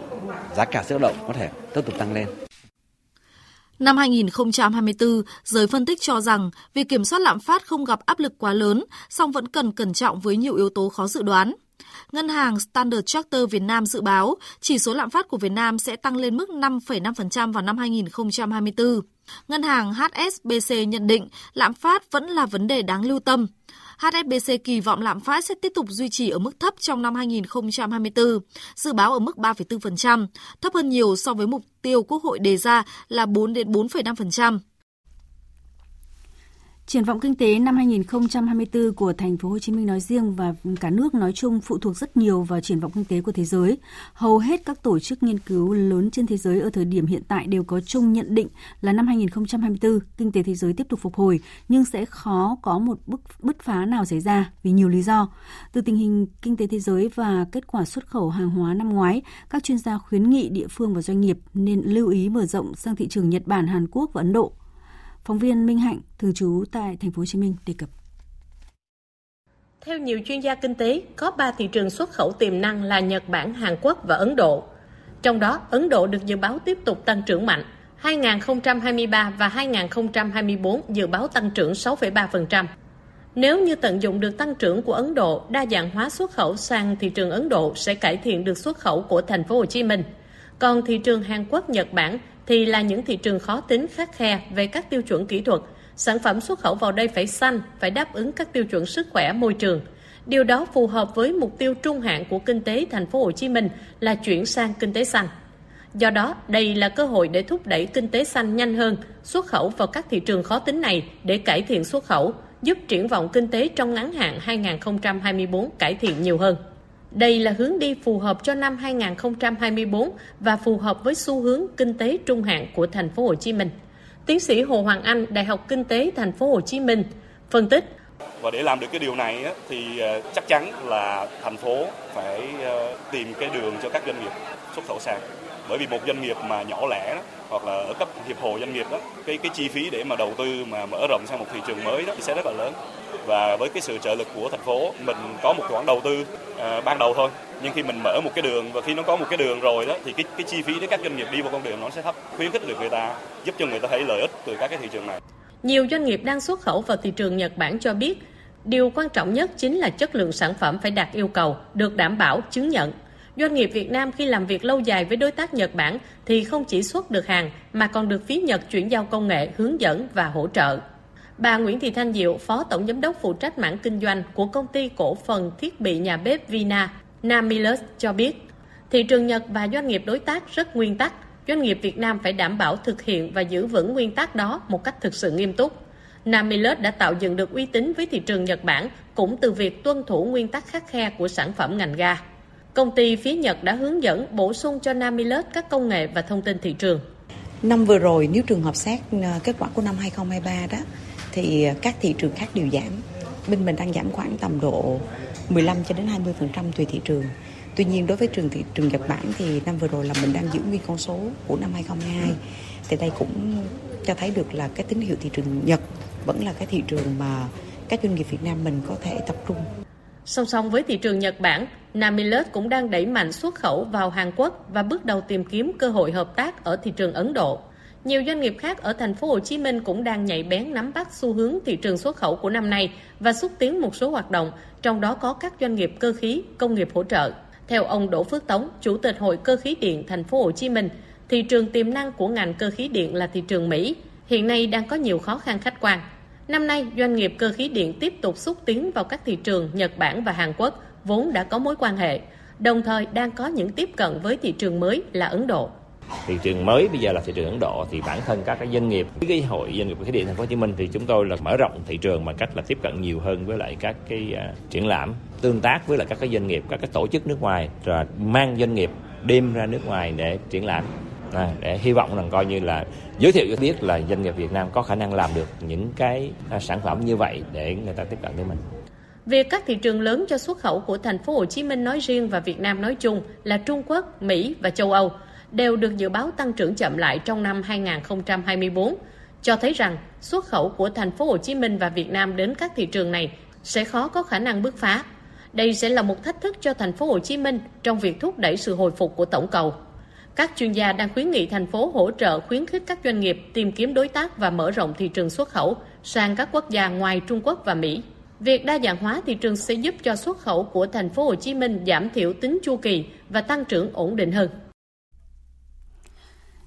[SPEAKER 17] giá cả sức động có thể tiếp tục tăng lên
[SPEAKER 15] Năm 2024, giới phân tích cho rằng việc kiểm soát lạm phát không gặp áp lực quá lớn, song vẫn cần cẩn trọng với nhiều yếu tố khó dự đoán. Ngân hàng Standard Chartered Việt Nam dự báo chỉ số lạm phát của Việt Nam sẽ tăng lên mức 5,5% vào năm 2024. Ngân hàng HSBC nhận định lạm phát vẫn là vấn đề đáng lưu tâm. HSBC kỳ vọng lạm phát sẽ tiếp tục duy trì ở mức thấp trong năm 2024, dự báo ở mức 3,4%, thấp hơn nhiều so với mục tiêu Quốc hội đề ra là 4 đến 4,5%.
[SPEAKER 1] Triển vọng kinh tế năm 2024 của thành phố Hồ Chí Minh nói riêng và cả nước nói chung phụ thuộc rất nhiều vào triển vọng kinh tế của thế giới. Hầu hết các tổ chức nghiên cứu lớn trên thế giới ở thời điểm hiện tại đều có chung nhận định là năm 2024 kinh tế thế giới tiếp tục phục hồi nhưng sẽ khó có một bước bứt phá nào xảy ra vì nhiều lý do. Từ tình hình kinh tế thế giới và kết quả xuất khẩu hàng hóa năm ngoái, các chuyên gia khuyến nghị địa phương và doanh nghiệp nên lưu ý mở rộng sang thị trường Nhật Bản, Hàn Quốc và Ấn Độ Phóng viên Minh Hạnh thường trú tại thành phố Hồ Chí Minh đề cập.
[SPEAKER 18] Theo nhiều chuyên gia kinh tế, có 3 thị trường xuất khẩu tiềm năng là Nhật Bản, Hàn Quốc và Ấn Độ. Trong đó, Ấn Độ được dự báo tiếp tục tăng trưởng mạnh. 2023 và 2024 dự báo tăng trưởng 6,3%. Nếu như tận dụng được tăng trưởng của Ấn Độ, đa dạng hóa xuất khẩu sang thị trường Ấn Độ sẽ cải thiện được xuất khẩu của thành phố Hồ Chí Minh. Còn thị trường Hàn Quốc, Nhật Bản thì là những thị trường khó tính khắc khe về các tiêu chuẩn kỹ thuật. Sản phẩm xuất khẩu vào đây phải xanh, phải đáp ứng các tiêu chuẩn sức khỏe môi trường. Điều đó phù hợp với mục tiêu trung hạn của kinh tế thành phố Hồ Chí Minh là chuyển sang kinh tế xanh. Do đó, đây là cơ hội để thúc đẩy kinh tế xanh nhanh hơn, xuất khẩu vào các thị trường khó tính này để cải thiện xuất khẩu, giúp triển vọng kinh tế trong ngắn hạn 2024 cải thiện nhiều hơn. Đây là hướng đi phù hợp cho năm 2024 và phù hợp với xu hướng kinh tế trung hạn của thành phố Hồ Chí Minh. Tiến sĩ Hồ Hoàng Anh, Đại học Kinh tế thành phố Hồ Chí Minh phân tích
[SPEAKER 19] và để làm được cái điều này thì ờ, chắc chắn là thành phố phải ờ, tìm cái đường cho các doanh nghiệp xuất khẩu sang bởi vì một doanh nghiệp mà nhỏ lẻ đó, hoặc là ở cấp hiệp hội doanh nghiệp đó cái cái chi phí để mà đầu tư mà mở rộng sang một thị trường mới đó sẽ rất là lớn. Và với cái sự trợ lực của thành phố mình có một khoản đầu tư à, ban đầu thôi. Nhưng khi mình mở một cái đường và khi nó có một cái đường rồi đó thì cái cái chi phí để các doanh nghiệp đi vào con đường nó sẽ thấp khuyến khích được người ta giúp cho người ta thấy lợi ích từ các cái thị trường này.
[SPEAKER 18] Nhiều doanh nghiệp đang xuất khẩu vào thị trường Nhật Bản cho biết điều quan trọng nhất chính là chất lượng sản phẩm phải đạt yêu cầu được đảm bảo chứng nhận. Doanh nghiệp Việt Nam khi làm việc lâu dài với đối tác Nhật Bản thì không chỉ xuất được hàng mà còn được phía Nhật chuyển giao công nghệ, hướng dẫn và hỗ trợ. Bà Nguyễn Thị Thanh Diệu, Phó Tổng Giám đốc phụ trách mảng kinh doanh của công ty cổ phần thiết bị nhà bếp Vina, Namilus cho biết, thị trường Nhật và doanh nghiệp đối tác rất nguyên tắc. Doanh nghiệp Việt Nam phải đảm bảo thực hiện và giữ vững nguyên tắc đó một cách thực sự nghiêm túc. Namilus đã tạo dựng được uy tín với thị trường Nhật Bản cũng từ việc tuân thủ nguyên tắc khắc khe của sản phẩm ngành ga. Công ty phía Nhật đã hướng dẫn bổ sung cho Namilus các công nghệ và thông tin thị trường.
[SPEAKER 20] Năm vừa rồi nếu trường hợp xét ờ, kết quả của năm 2023 đó thì các thị trường khác đều giảm. Bên mình đang giảm khoảng tầm độ 15 cho đến 20% tùy thị trường. Tuy nhiên đối với trường thị trường Nhật Bản thì năm vừa rồi là mình đang giữ nguyên con số của năm 2022. Thì đây cũng cho thấy được là cái tín hiệu thị trường Nhật vẫn là cái thị trường mà các doanh nghiệp Việt Nam mình có thể tập trung.
[SPEAKER 18] Song song với thị trường Nhật Bản, Namilus cũng đang đẩy mạnh xuất khẩu vào Hàn Quốc và bước đầu tìm kiếm cơ hội hợp tác ở thị trường Ấn Độ. Nhiều doanh nghiệp khác ở thành phố Hồ Chí Minh cũng đang nhạy bén nắm bắt xu hướng thị trường xuất khẩu của năm nay và xúc tiến một số hoạt động, trong đó có các doanh nghiệp cơ khí, công nghiệp hỗ trợ. Theo ông Đỗ Phước Tống, Chủ tịch Hội Cơ khí điện thành phố Hồ Chí Minh, thị trường tiềm năng của ngành cơ khí điện là thị trường Mỹ, hiện nay đang có nhiều khó khăn khách quan. Năm nay, doanh nghiệp cơ khí điện tiếp tục xúc tiến vào các thị trường Nhật Bản và Hàn Quốc vốn đã có mối quan hệ, đồng thời đang có những tiếp cận với thị trường mới là Ấn Độ
[SPEAKER 21] thị trường mới bây giờ là thị trường Ấn Độ thì bản thân các cái doanh nghiệp cái hội doanh nghiệp khí điện thành phố Hồ Chí Minh thì chúng tôi là mở rộng thị trường bằng cách là tiếp cận nhiều hơn với lại các cái uh, triển lãm tương tác với lại các cái doanh nghiệp các cái tổ chức nước ngoài rồi mang doanh nghiệp đem ra nước ngoài để triển lãm à, để hy vọng rằng coi như là giới thiệu cho biết là doanh nghiệp Việt Nam có khả năng làm được những cái uh, sản phẩm như vậy để người ta tiếp cận với mình.
[SPEAKER 18] Việc các thị trường lớn cho xuất khẩu của thành phố Hồ Chí Minh nói riêng và Việt Nam nói chung là Trung Quốc, Mỹ và châu Âu đều được dự báo tăng trưởng chậm lại trong năm 2024, cho thấy rằng xuất khẩu của thành phố Hồ Chí Minh và Việt Nam đến các thị trường này sẽ khó có khả năng bứt phá. Đây sẽ là một thách thức cho thành phố Hồ Chí Minh trong việc thúc đẩy sự hồi phục của tổng cầu. Các chuyên gia đang khuyến nghị thành phố hỗ trợ khuyến khích các doanh nghiệp tìm kiếm đối tác và mở rộng thị trường xuất khẩu sang các quốc gia ngoài Trung Quốc và Mỹ. Việc đa dạng hóa thị trường sẽ giúp cho xuất khẩu của thành phố Hồ Chí Minh giảm thiểu tính chu kỳ và tăng trưởng ổn định hơn.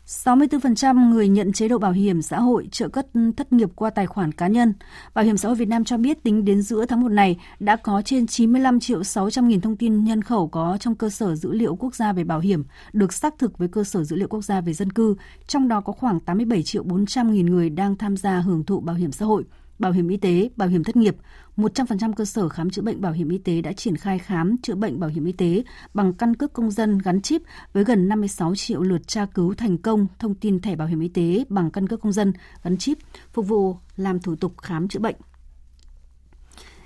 [SPEAKER 1] 64% người nhận chế độ bảo hiểm xã hội trợ cấp thất nghiệp qua tài khoản cá nhân. Bảo hiểm xã hội Việt Nam cho biết tính đến giữa tháng 1 này đã có trên 95 triệu 600 nghìn thông tin nhân khẩu có trong cơ sở dữ liệu quốc gia về bảo hiểm được xác thực với cơ sở dữ liệu quốc gia về dân cư, trong đó có khoảng 87 triệu 400 nghìn người đang tham gia hưởng thụ bảo hiểm xã hội bảo hiểm y tế, bảo hiểm thất nghiệp, 100% cơ sở khám chữa bệnh bảo hiểm y tế đã triển khai khám chữa bệnh bảo hiểm y tế bằng căn cước công dân gắn chip với gần 56 triệu lượt tra cứu thành công thông tin thẻ bảo hiểm y tế bằng căn cước công dân gắn chip phục vụ làm thủ tục khám chữa bệnh.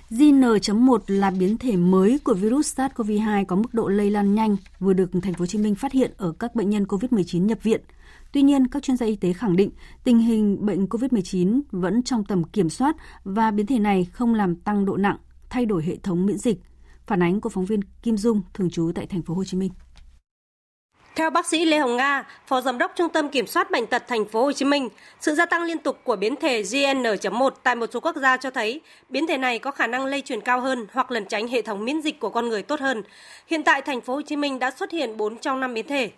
[SPEAKER 1] JN.1 là biến thể mới của virus SARS-CoV-2 có mức độ lây lan nhanh vừa được thành phố Hồ Chí Minh phát hiện ở các bệnh nhân COVID-19 nhập viện. Tuy nhiên, các chuyên gia y tế khẳng định tình hình bệnh COVID-19 vẫn trong tầm kiểm soát và biến thể này không làm tăng độ nặng, thay đổi hệ thống miễn dịch. Phản ánh của phóng viên Kim Dung thường trú tại thành phố Hồ Chí Minh.
[SPEAKER 22] Theo bác sĩ Lê Hồng Nga, Phó Giám đốc Trung tâm Kiểm soát Bệnh tật Thành phố Hồ Chí Minh, sự gia tăng liên tục của biến thể JN.1 tại một số quốc gia cho thấy biến thể này có khả năng lây truyền cao hơn hoặc lẩn tránh hệ thống miễn dịch của con người tốt hơn. Hiện tại Thành phố Hồ Chí Minh đã xuất hiện 4 trong 5 biến thể.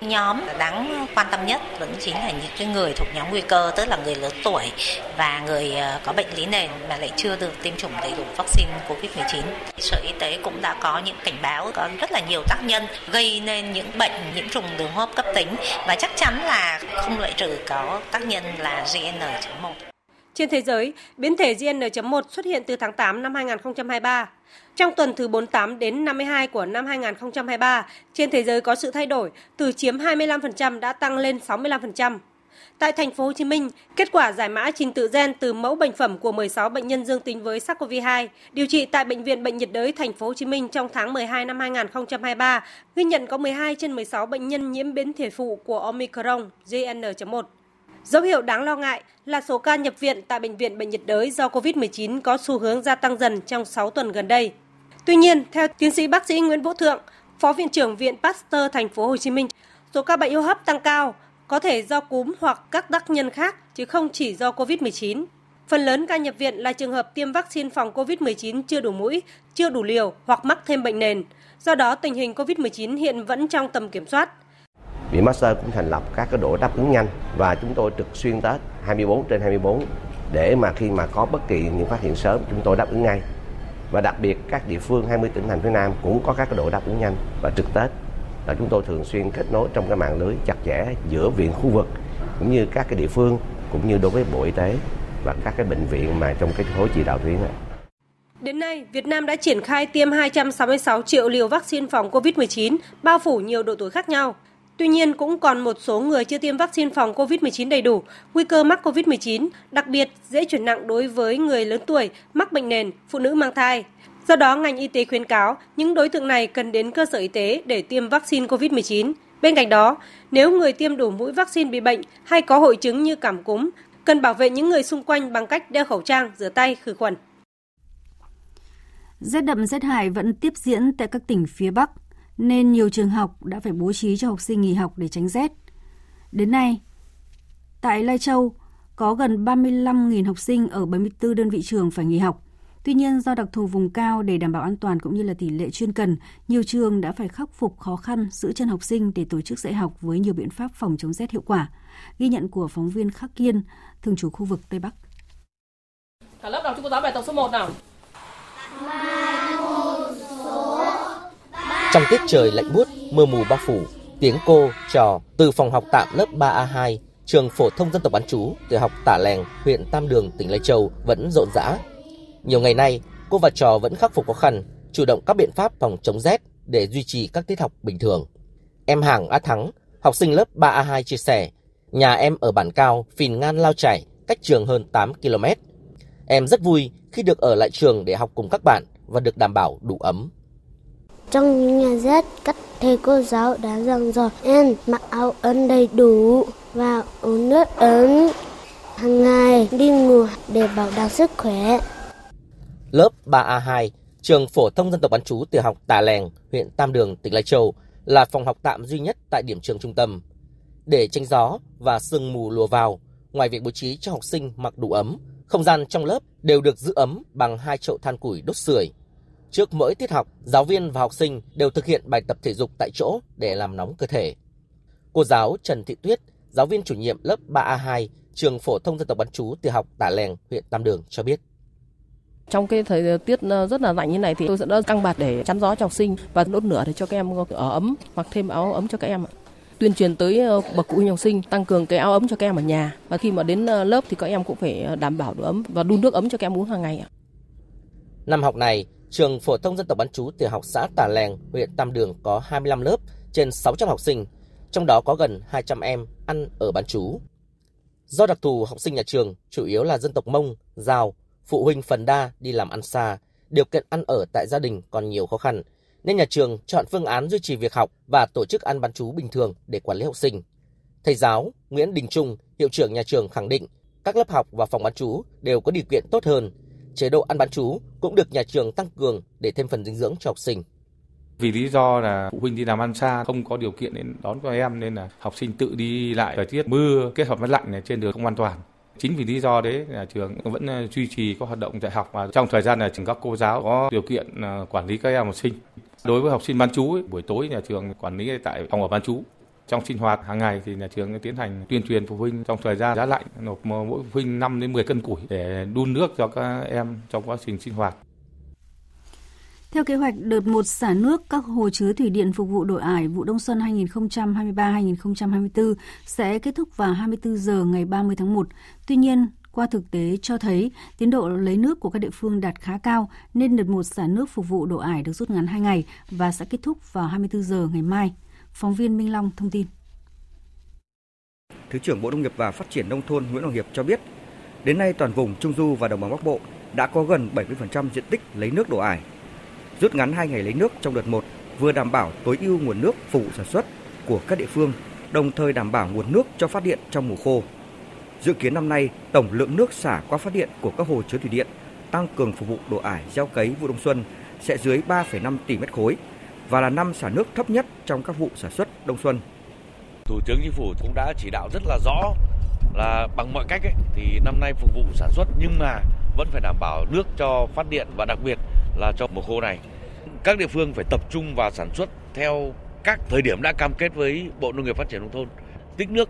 [SPEAKER 23] Nhóm đáng quan tâm nhất vẫn chính là những cái người thuộc nhóm nguy cơ, tức là người lớn tuổi và người ờ, có bệnh lý nền mà lại chưa được tiêm chủng đầy đủ vaccine COVID-19. Sở Y tế cũng đã có những cảnh báo có rất là nhiều tác nhân gây nên những bệnh nhiễm trùng đường hô hấp cấp tính và chắc chắn là không loại trừ có tác nhân là GN.1.
[SPEAKER 22] Trên thế giới, biến thể JN.1 xuất hiện từ tháng 8 năm 2023. Trong tuần thứ 48 đến 52 của năm 2023, trên thế giới có sự thay đổi, từ chiếm 25% đã tăng lên 65%. Tại thành phố Hồ Chí Minh, kết quả giải mã trình tự gen từ mẫu bệnh phẩm của 16 bệnh nhân dương tính với SARS-CoV-2 điều trị tại bệnh viện Bệnh nhiệt đới thành phố Hồ Chí Minh trong tháng 12 năm 2023 ghi nhận có 12 trên 16 bệnh nhân nhiễm biến thể phụ của Omicron JN.1. Dấu hiệu đáng lo ngại là số ca nhập viện tại bệnh viện bệnh nhiệt đới do COVID-19 có xu hướng gia tăng dần trong 6 tuần gần đây. Tuy nhiên, theo tiến sĩ bác sĩ Nguyễn Vũ Thượng, Phó viện trưởng Viện Pasteur thành phố Hồ Chí Minh, số ca bệnh hô hấp tăng cao có thể do cúm hoặc các tác nhân khác chứ không chỉ do COVID-19. Phần lớn ca nhập viện là trường hợp tiêm vaccine phòng COVID-19 chưa đủ mũi, chưa đủ liều hoặc mắc thêm bệnh nền. Do đó, tình hình COVID-19 hiện vẫn trong tầm kiểm soát.
[SPEAKER 24] Viện Master cũng thành lập các cái đội đáp ứng nhanh và chúng tôi trực xuyên Tết 24 trên 24 để mà khi mà có bất kỳ những phát hiện sớm chúng tôi đáp ứng ngay. Và đặc biệt các địa phương 20 tỉnh thành phía Nam cũng có các cái đội đáp ứng nhanh và trực Tết và chúng tôi thường xuyên kết nối trong cái mạng lưới chặt chẽ giữa viện khu vực cũng như các cái địa phương cũng như đối với Bộ Y tế và các cái bệnh viện mà trong cái khối chỉ đạo tuyến này.
[SPEAKER 22] Đến nay, Việt Nam đã triển khai tiêm 266 triệu liều vaccine phòng COVID-19, bao phủ nhiều độ tuổi khác nhau. Tuy nhiên, cũng còn một số người chưa tiêm vaccine phòng COVID-19 đầy đủ, nguy cơ mắc COVID-19, đặc biệt dễ chuyển nặng đối với người lớn tuổi, mắc bệnh nền, phụ nữ mang thai. Do đó, ngành y tế khuyến cáo những đối tượng này cần đến cơ sở y tế để tiêm vaccine COVID-19. Bên cạnh đó, nếu người tiêm đủ mũi vaccine bị bệnh hay có hội chứng như cảm cúm, cần bảo vệ những người xung quanh bằng cách đeo khẩu trang, rửa tay, khử khuẩn.
[SPEAKER 1] Rét đậm rét hại vẫn tiếp diễn tại các tỉnh phía Bắc nên nhiều trường học đã phải bố trí cho học sinh nghỉ học để tránh rét. Đến nay, tại Lai Châu có gần 35.000 học sinh ở 74 đơn vị trường phải nghỉ học. Tuy nhiên do đặc thù vùng cao để đảm bảo an toàn cũng như là tỷ lệ chuyên cần, nhiều trường đã phải khắc phục khó khăn giữ chân học sinh để tổ chức dạy học với nhiều biện pháp phòng chống rét hiệu quả. Ghi nhận của phóng viên Khắc Kiên, thường trú khu vực Tây Bắc.
[SPEAKER 25] Cả lớp đọc cho cô giáo bài tập số 1 nào.
[SPEAKER 26] Trong tiết trời lạnh buốt, mưa mù bao phủ, tiếng cô, trò từ phòng học tạm lớp 3A2, trường phổ thông dân tộc bán chú, tiểu học Tả Lèng, huyện Tam Đường, tỉnh Lai Châu vẫn rộn rã. Nhiều ngày nay, cô và trò vẫn khắc phục khó khăn, chủ động các biện pháp phòng chống rét để duy trì các tiết học bình thường. Em Hàng A Thắng, học sinh lớp 3A2 chia sẻ, nhà em ở bản cao, phìn ngan lao chảy, cách trường hơn 8 km. Em rất vui khi được ở lại trường để học cùng các bạn và được đảm bảo đủ ấm.
[SPEAKER 27] Trong những ngày rét, các thầy cô giáo đã dặn dò em mặc áo ấm đầy đủ và uống nước ấm hàng ngày đi ngủ để bảo đảm sức khỏe.
[SPEAKER 26] Lớp 3A2, trường phổ thông dân tộc bán chú tiểu học Tà Lèng, huyện Tam Đường, tỉnh Lai Châu là phòng học tạm duy nhất tại điểm trường trung tâm. Để tránh gió và sương mù lùa vào, ngoài việc bố trí cho học sinh mặc đủ ấm, không gian trong lớp đều được giữ ấm bằng hai chậu than củi đốt sưởi Trước mỗi tiết học, giáo viên và học sinh đều thực hiện bài tập thể dục tại chỗ để làm nóng cơ thể. Cô giáo Trần Thị Tuyết, giáo viên chủ nhiệm lớp 3A2, trường phổ thông dân tộc bán chú tiểu học Tả Lèng, huyện Tam Đường cho biết.
[SPEAKER 25] Trong cái thời tiết ờ, rất là lạnh như này thì tôi sẽ đã căng bạt để chắn gió cho học sinh và đốt lửa để cho các em ở ấm, mặc thêm áo ấm cho các em. tuyên truyền tới bậc phụ huynh học sinh tăng cường cái áo ấm cho các em ở nhà và khi mà đến lớp thì các em cũng phải đảm bảo độ ấm và đun nước ấm cho các em uống hàng ngày.
[SPEAKER 26] Năm học này, trường phổ thông dân tộc bán chú tiểu học xã Tà Lèng, huyện Tam Đường có 25 lớp trên 600 học sinh, trong đó có gần 200 em ăn ở bán chú. Do đặc thù học sinh nhà trường chủ yếu là dân tộc Mông, Giao, phụ huynh phần đa đi làm ăn xa, điều kiện ăn ở tại gia đình còn nhiều khó khăn, nên nhà trường chọn phương án duy trì việc học và tổ chức ăn bán chú bình thường để quản lý học sinh. Thầy giáo Nguyễn Đình Trung, hiệu trưởng nhà trường khẳng định các lớp học và phòng bán chú đều có điều kiện tốt hơn. Chế độ ăn bán chú cũng được nhà trường tăng cường để thêm phần dinh dưỡng cho học sinh.
[SPEAKER 28] Vì lý do là phụ huynh đi làm ăn xa không có điều kiện để đón con em nên là học sinh tự đi lại thời tiết mưa kết hợp với lạnh này trên đường không an toàn. Chính vì lý do đấy nhà trường vẫn ờ, duy trì các hoạt động dạy học và trong thời gian này trường các cô giáo có điều kiện ờ, quản lý các em học sinh. Đối với học sinh bán chú, buổi tối nhà trường quản lý tại phòng ở bán chú. Trong sinh hoạt hàng ngày thì nhà trường tiến hành tuyên truyền phụ huynh trong thời gian giá lạnh nộp mỗi phụ huynh 5 đến 10 cân củi để đun nước cho các em trong quá trình sinh hoạt.
[SPEAKER 1] Theo kế hoạch, đợt một xả nước các hồ chứa thủy điện phục vụ đổi ải vụ đông xuân 2023-2024 sẽ kết thúc vào 24 giờ ngày 30 tháng 1. Tuy nhiên, qua thực tế cho thấy tiến độ lấy nước của các địa phương đạt khá cao nên đợt một xả nước phục vụ đổ ải được rút ngắn 2 ngày và sẽ kết thúc vào 24 giờ ngày mai. Phóng viên Minh Long thông tin.
[SPEAKER 29] Thứ trưởng Bộ Nông nghiệp và Phát triển Nông thôn Nguyễn Hoàng Hiệp cho biết, đến nay toàn vùng Trung Du và Đồng bằng Bắc Bộ đã có gần 70% diện tích lấy nước đổ ải. Rút ngắn 2 ngày lấy nước trong đợt 1 vừa đảm bảo tối ưu nguồn nước phục vụ sản xuất của các địa phương, đồng thời đảm bảo nguồn nước cho phát điện trong mùa khô. Dự kiến năm nay, tổng lượng nước xả qua phát điện của các hồ chứa thủy điện tăng cường phục vụ đổ ải gieo cấy vụ đông xuân sẽ dưới 3,5 tỷ mét khối và là năm xả nước thấp nhất trong các vụ sản xuất đông xuân.
[SPEAKER 30] Thủ tướng Chính phủ cũng đã chỉ đạo rất là rõ là bằng mọi cách ấy, thì năm nay phục vụ sản xuất nhưng mà vẫn phải đảm bảo nước cho phát điện và đặc biệt là cho mùa khô này. Các địa phương phải tập trung vào sản xuất theo các thời điểm đã cam kết với Bộ Nông nghiệp Phát triển nông thôn. Tích nước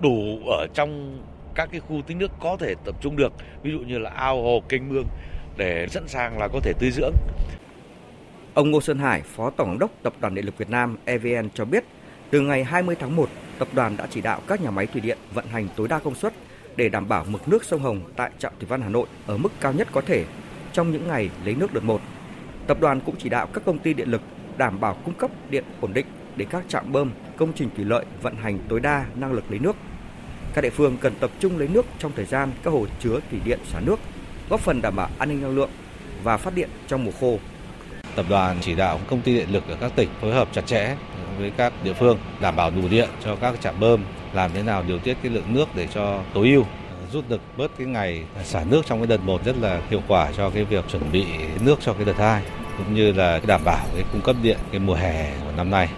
[SPEAKER 30] đủ ở trong các cái khu tích nước có thể tập trung được, ví dụ như là ao hồ, kênh mương để sẵn sàng là có thể tưới dưỡng.
[SPEAKER 29] Ông Ngô Sơn Hải, Phó Tổng giám đốc Tập đoàn Điện lực Việt Nam EVN cho biết, từ ngày 20 tháng 1, tập đoàn đã chỉ đạo các nhà máy thủy điện vận hành tối đa công suất để đảm bảo mực nước sông Hồng tại trạm thủy văn Hà Nội ở mức cao nhất có thể trong những ngày lấy nước đợt 1. Tập đoàn cũng chỉ đạo các công ty điện lực đảm bảo cung cấp điện ổn định để các trạm bơm, công trình thủy lợi vận hành tối đa năng lực lấy nước. Các địa phương cần tập trung lấy nước trong thời gian các hồ chứa thủy điện xả nước, góp phần đảm bảo an ninh năng lượng và phát điện trong mùa khô.
[SPEAKER 31] Tập đoàn chỉ đạo công ty điện lực ở các tỉnh phối hợp chặt chẽ với các địa phương đảm bảo đủ điện cho các trạm bơm, làm thế nào điều tiết cái lượng nước để cho tối ưu rút được bớt cái ngày xả nước trong cái đợt một rất là hiệu quả cho cái việc chuẩn bị nước cho cái đợt hai cũng như là đảm bảo cái cung cấp điện cái mùa hè của năm nay.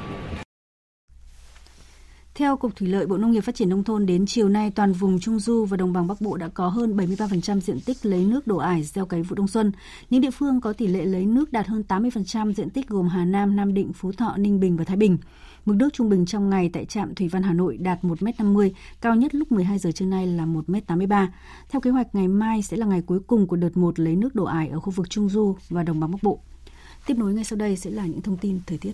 [SPEAKER 1] Theo Cục Thủy lợi Bộ Nông nghiệp Phát triển Nông thôn, đến chiều nay, toàn vùng Trung Du và Đồng bằng Bắc Bộ đã có hơn 73% diện tích lấy nước đổ ải gieo cấy vụ đông xuân. Những địa phương có tỷ lệ lấy nước đạt hơn 80% diện tích gồm Hà Nam, Nam Định, Phú Thọ, Ninh Bình và Thái Bình. Mực nước trung bình trong ngày tại trạm Thủy văn Hà Nội đạt 1m50, cao nhất lúc 12 giờ trưa nay là 1m83. Theo kế hoạch, ngày mai sẽ là ngày cuối cùng của đợt 1 lấy nước đổ ải ở khu vực Trung Du và Đồng bằng Bắc Bộ. Tiếp nối ngay sau đây sẽ là những thông tin thời tiết.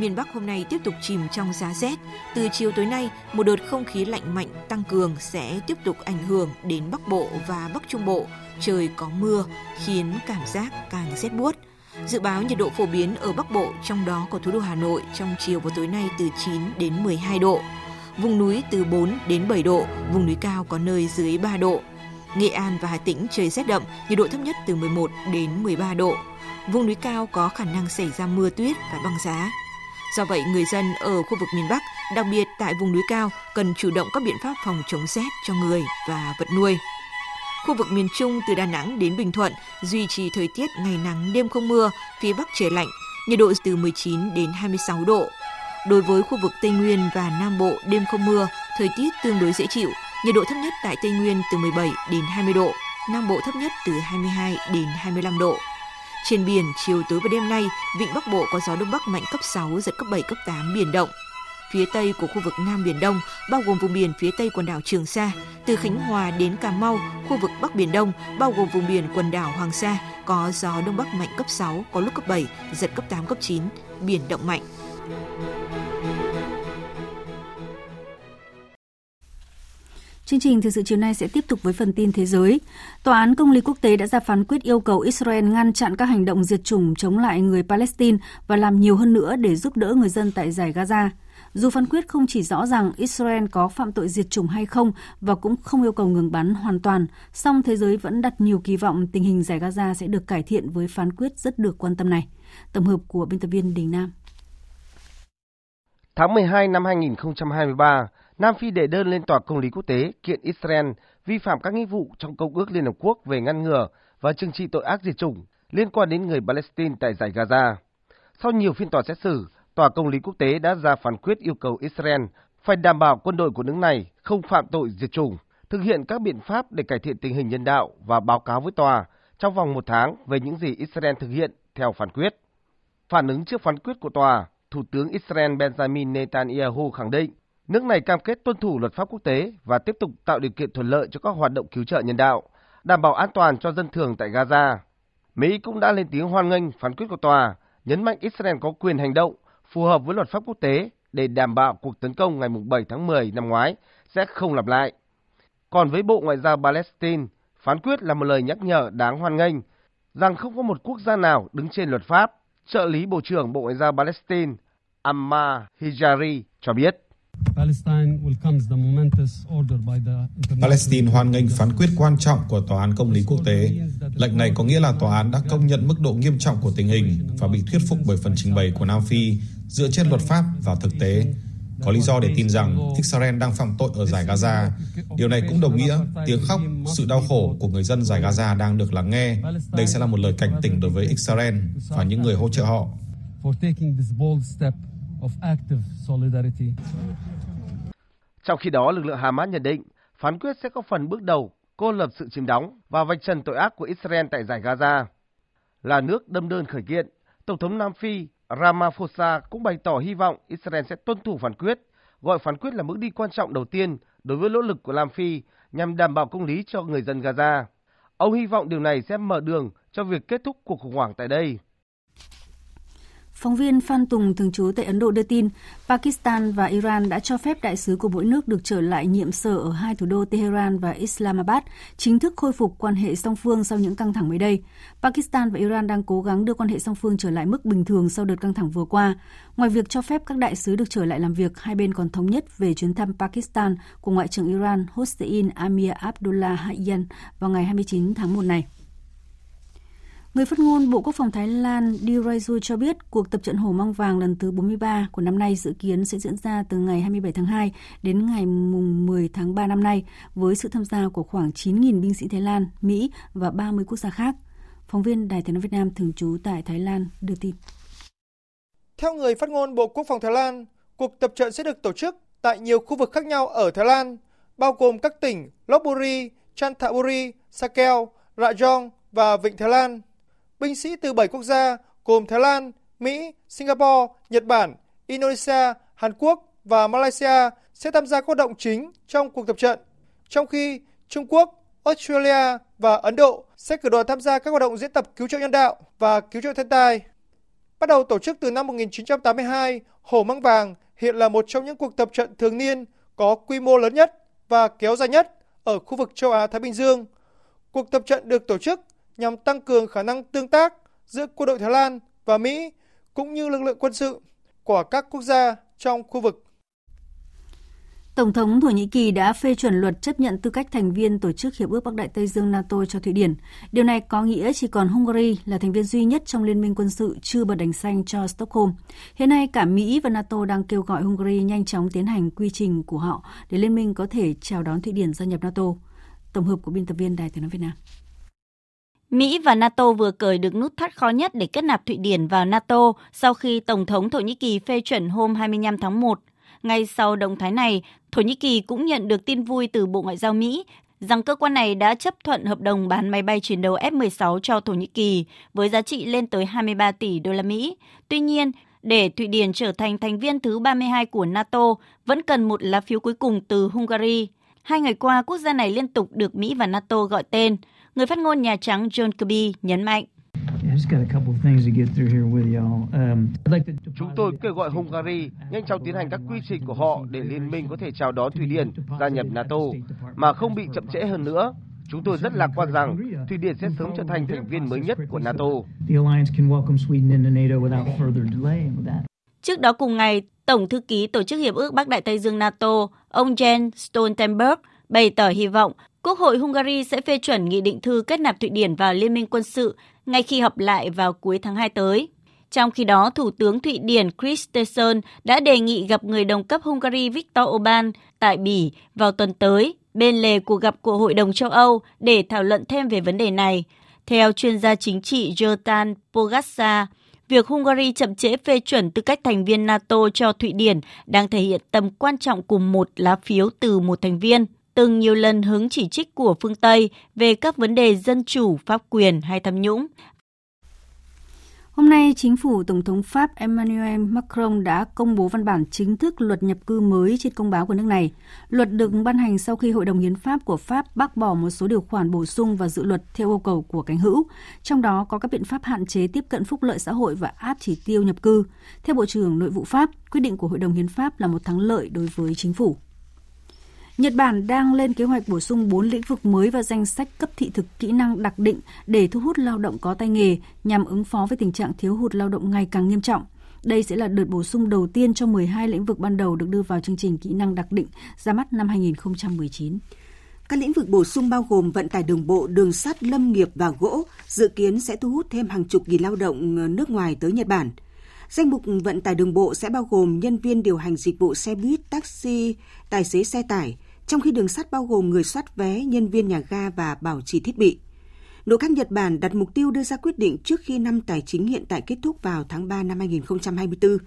[SPEAKER 32] Miền Bắc hôm nay tiếp tục chìm trong giá rét. Từ chiều tối nay, một đợt không khí lạnh mạnh tăng cường sẽ tiếp tục ảnh hưởng đến Bắc Bộ và Bắc Trung Bộ. Trời có mưa, khiến cảm giác càng rét buốt. Dự báo nhiệt độ phổ biến ở Bắc Bộ, trong đó có thủ đô Hà Nội trong chiều và tối nay từ 9 đến 12 độ. Vùng núi từ 4 đến 7 độ, vùng núi cao có nơi dưới 3 độ. Nghệ An và Hà Tĩnh trời rét đậm, nhiệt độ thấp nhất từ 11 đến 13 độ. Vùng núi cao có khả năng xảy ra mưa tuyết và băng giá. Do vậy, người dân ở khu vực miền Bắc, đặc biệt tại vùng núi cao, cần chủ động các biện pháp phòng chống rét cho người và vật nuôi. Khu vực miền Trung từ Đà Nẵng đến Bình Thuận duy trì thời tiết ngày nắng đêm không mưa, phía Bắc trời lạnh, nhiệt độ từ 19 đến 26 độ. Đối với khu vực Tây Nguyên và Nam Bộ đêm không mưa, thời tiết tương đối dễ chịu, nhiệt độ thấp nhất tại Tây Nguyên từ 17 đến 20 độ, Nam Bộ thấp nhất từ 22 đến 25 độ. Trên biển, chiều tối và đêm nay, vịnh Bắc Bộ có gió đông bắc mạnh cấp 6, giật cấp 7, cấp 8, biển động. Phía tây của khu vực Nam Biển Đông, bao gồm vùng biển phía tây quần đảo Trường Sa, từ Khánh Hòa đến Cà Mau, khu vực Bắc Biển Đông, bao gồm vùng biển quần đảo Hoàng Sa, có gió đông bắc mạnh cấp 6, có lúc cấp 7, giật cấp 8, cấp 9. biển động mạnh.
[SPEAKER 1] Chương trình thời sự chiều nay sẽ tiếp tục với phần tin thế giới. Tòa án công lý quốc tế đã ra phán quyết yêu cầu Israel ngăn chặn các hành động diệt chủng chống lại người Palestine và làm nhiều hơn nữa để giúp đỡ người dân tại giải Gaza. Dù phán quyết không chỉ rõ rằng Israel có phạm tội diệt chủng hay không và cũng không yêu cầu ngừng bắn hoàn toàn, song thế giới vẫn đặt nhiều kỳ vọng tình hình giải Gaza sẽ được cải thiện với phán quyết rất được quan tâm này. Tổng hợp của biên tập viên Đình Nam.
[SPEAKER 33] Tháng 12 năm 2023, Nam Phi đệ đơn lên Tòa Công lý Quốc tế kiện Israel vi phạm các nghĩa vụ trong Công ước Liên Hợp Quốc về ngăn ngừa và trừng trị tội ác diệt chủng liên quan đến người Palestine tại giải Gaza. Sau nhiều phiên tòa xét xử, Tòa Công lý Quốc tế đã ra phán quyết yêu cầu Israel phải đảm bảo quân đội của nước này không phạm tội diệt chủng, thực hiện các biện pháp để cải thiện tình hình nhân đạo và báo cáo với tòa trong vòng một tháng về những gì Israel thực hiện theo phán quyết. Phản ứng trước phán quyết của tòa, Thủ tướng Israel Benjamin Netanyahu khẳng định nước này cam kết tuân thủ luật pháp quốc tế và tiếp tục tạo điều kiện thuận lợi cho các hoạt động cứu trợ nhân đạo, đảm bảo an toàn cho dân thường tại Gaza. Mỹ cũng đã lên tiếng hoan nghênh phán quyết của tòa, nhấn mạnh Israel có quyền hành động phù hợp với luật pháp quốc tế để đảm bảo cuộc tấn công ngày 7 tháng 10 năm ngoái sẽ không lặp lại. Còn với Bộ Ngoại giao Palestine, phán quyết là một lời nhắc nhở đáng hoan nghênh rằng không có một quốc gia nào đứng trên luật pháp. Trợ lý Bộ trưởng Bộ Ngoại giao Palestine Ammar Hijari cho biết.
[SPEAKER 34] Palestine hoan nghênh phán quyết quan trọng của Tòa án Công lý Quốc tế. Lệnh này có nghĩa là tòa án đã công nhận mức độ nghiêm trọng của tình hình và bị thuyết phục bởi phần trình bày của Nam Phi dựa trên luật pháp và thực tế. Có lý do để tin rằng Israel đang phạm tội ở giải Gaza. Điều này cũng đồng nghĩa tiếng khóc, sự đau khổ của người dân giải Gaza đang được lắng nghe. Đây sẽ là một lời cảnh tỉnh đối với Israel và những người hỗ trợ họ.
[SPEAKER 33] Trong khi đó, lực lượng Hamas nhận định phán quyết sẽ có phần bước đầu cô lập sự chiếm đóng và vạch trần tội ác của Israel tại giải Gaza. Là nước đâm đơn khởi kiện, Tổng thống Nam Phi Ramaphosa cũng bày tỏ hy vọng Israel sẽ tuân thủ phán quyết, gọi phán quyết là bước đi quan trọng đầu tiên đối với nỗ lực của Nam Phi nhằm đảm bảo công lý cho người dân Gaza. Ông hy vọng điều này sẽ mở đường cho việc kết thúc cuộc khủng hoảng tại đây.
[SPEAKER 1] Phóng viên Phan Tùng thường trú tại Ấn Độ đưa tin, Pakistan và Iran đã cho phép đại sứ của mỗi nước được trở lại nhiệm sở ở hai thủ đô Tehran và Islamabad, chính thức khôi phục quan hệ song phương sau những căng thẳng mới đây. Pakistan và Iran đang cố gắng đưa quan hệ song phương trở lại mức bình thường sau đợt căng thẳng vừa qua. Ngoài việc cho phép các đại sứ được trở lại làm việc, hai bên còn thống nhất về chuyến thăm Pakistan của Ngoại trưởng Iran Hossein Amir Abdullah Hayyan vào ngày 29 tháng 1 này. Người phát ngôn Bộ Quốc phòng Thái Lan Diraju cho biết cuộc tập trận hổ mang vàng lần thứ 43 của năm nay dự kiến sẽ diễn ra từ ngày 27 tháng 2 đến ngày mùng 10 tháng 3 năm nay với sự tham gia của khoảng 9.000 binh sĩ Thái Lan, Mỹ và 30 quốc gia khác. Phóng viên Đài Tiếng nói Việt Nam thường trú tại Thái Lan đưa tin.
[SPEAKER 35] Theo người phát ngôn Bộ Quốc phòng Thái Lan, cuộc tập trận sẽ được tổ chức tại nhiều khu vực khác nhau ở Thái Lan, bao gồm các tỉnh Lopburi, Chanthaburi, Sakeo, Rajong và Vịnh Thái Lan binh sĩ từ 7 quốc gia gồm Thái Lan, Mỹ, Singapore, Nhật Bản, Indonesia, Hàn Quốc và Malaysia sẽ tham gia các hoạt động chính trong cuộc tập trận, trong khi Trung Quốc, Australia và Ấn Độ sẽ cử đoàn tham gia các hoạt động diễn tập cứu trợ nhân đạo và cứu trợ thiên tai. Bắt đầu tổ chức từ năm 1982, Hổ Măng Vàng hiện là một trong những cuộc tập trận thường niên có quy mô lớn nhất và kéo dài nhất ở khu vực châu Á-Thái Bình Dương. Cuộc tập trận được tổ chức nhằm tăng cường khả năng tương tác giữa quân đội Thái Lan và Mỹ cũng như lực lượng quân sự của các quốc gia trong khu vực.
[SPEAKER 1] Tổng thống Thổ Nhĩ Kỳ đã phê chuẩn luật chấp nhận tư cách thành viên Tổ chức Hiệp ước Bắc Đại Tây Dương NATO cho Thụy Điển. Điều này có nghĩa chỉ còn Hungary là thành viên duy nhất trong liên minh quân sự chưa bật đèn xanh cho Stockholm. Hiện nay, cả Mỹ và NATO đang kêu gọi Hungary nhanh chóng tiến hành quy trình của họ để liên minh có thể chào đón Thụy Điển gia nhập NATO. Tổng hợp của biên tập viên Đài tiếng nói Việt Nam.
[SPEAKER 36] Mỹ và NATO vừa cởi được nút thắt khó nhất để kết nạp Thụy Điển vào NATO sau khi Tổng thống Thổ Nhĩ Kỳ phê chuẩn hôm 25 tháng 1. Ngay sau động thái này, Thổ Nhĩ Kỳ cũng nhận được tin vui từ Bộ Ngoại giao Mỹ rằng cơ quan này đã chấp thuận hợp đồng bán máy bay chiến đấu F-16 cho Thổ Nhĩ Kỳ với giá trị lên tới 23 tỷ đô la Mỹ. Tuy nhiên, để Thụy Điển trở thành thành viên thứ 32 của NATO, vẫn cần một lá phiếu cuối cùng từ Hungary. Hai ngày qua, quốc gia này liên tục được Mỹ và NATO gọi tên – Người phát ngôn Nhà Trắng John Kirby nhấn mạnh.
[SPEAKER 37] Chúng tôi kêu gọi Hungary nhanh chóng tiến hành các quy trình của họ để liên minh có thể chào đón Thụy Điển gia nhập NATO mà không bị chậm trễ hơn nữa. Chúng tôi rất lạc quan rằng Thụy Điển sẽ sớm trở thành thành viên mới nhất của NATO.
[SPEAKER 36] Trước đó cùng ngày, Tổng thư ký Tổ chức Hiệp ước Bắc Đại Tây Dương NATO, ông Jens Stoltenberg bày tỏ hy vọng Quốc hội Hungary sẽ phê chuẩn nghị định thư kết nạp Thụy Điển vào Liên minh quân sự ngay khi họp lại vào cuối tháng 2 tới. Trong khi đó, Thủ tướng Thụy Điển Kristersson đã đề nghị gặp người đồng cấp Hungary Viktor Orbán tại Bỉ vào tuần tới bên lề cuộc gặp của Hội đồng châu Âu để thảo luận thêm về vấn đề này. Theo chuyên gia chính trị Jotan Pogasa, việc Hungary chậm trễ phê chuẩn tư cách thành viên NATO cho Thụy Điển đang thể hiện tầm quan trọng của một lá phiếu từ một thành viên từng nhiều lần hứng chỉ trích của phương Tây về các vấn đề dân chủ, pháp quyền hay tham nhũng.
[SPEAKER 1] Hôm nay, chính phủ Tổng thống Pháp Emmanuel Macron đã công bố văn bản chính thức luật nhập cư mới trên công báo của nước này. Luật được ban hành sau khi Hội đồng Hiến pháp của Pháp bác bỏ một số điều khoản bổ sung vào dự luật theo yêu cầu của cánh hữu, trong đó có các biện pháp hạn chế tiếp cận phúc lợi xã hội và áp chỉ tiêu nhập cư. Theo Bộ trưởng Nội vụ Pháp, quyết định của Hội đồng Hiến pháp là một thắng lợi đối với chính phủ. Nhật Bản đang lên kế hoạch bổ sung 4 lĩnh vực mới vào danh sách cấp thị thực kỹ năng đặc định để thu hút lao động có tay nghề nhằm ứng phó với tình trạng thiếu hụt lao động ngày càng nghiêm trọng. Đây sẽ là đợt bổ sung đầu tiên cho 12 lĩnh vực ban đầu được đưa vào chương trình kỹ năng đặc định ra mắt năm 2019.
[SPEAKER 2] Các lĩnh vực bổ sung bao gồm vận tải đường bộ, đường sắt, lâm nghiệp và gỗ, dự kiến sẽ thu hút thêm hàng chục nghìn lao động nước ngoài tới Nhật Bản. Danh mục vận tải đường bộ sẽ bao gồm nhân viên điều hành dịch vụ xe buýt, taxi, tài xế xe tải, trong khi đường sắt bao gồm người soát vé, nhân viên nhà ga và bảo trì thiết bị. Nội các Nhật Bản đặt mục tiêu đưa ra quyết định trước khi năm tài chính hiện tại kết thúc vào tháng 3 năm 2024.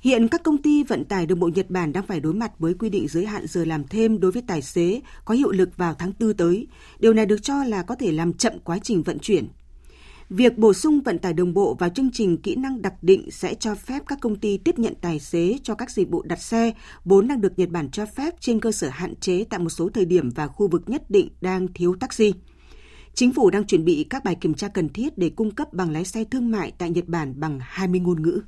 [SPEAKER 2] Hiện các công ty vận tải đường bộ Nhật Bản đang phải đối mặt với quy định giới hạn giờ làm thêm đối với tài xế có hiệu lực vào tháng 4 tới. Điều này được cho là có thể làm chậm quá trình vận chuyển. Việc bổ sung vận tải đường bộ vào chương trình kỹ năng đặc định sẽ cho phép các công ty tiếp nhận tài xế cho các dịch vụ đặt xe vốn đang được Nhật Bản cho phép trên cơ sở hạn chế tại một số thời điểm và khu vực nhất định đang thiếu taxi. Chính phủ đang chuẩn bị các bài kiểm tra cần thiết để cung cấp bằng lái xe thương mại tại Nhật Bản bằng 20 ngôn ngữ.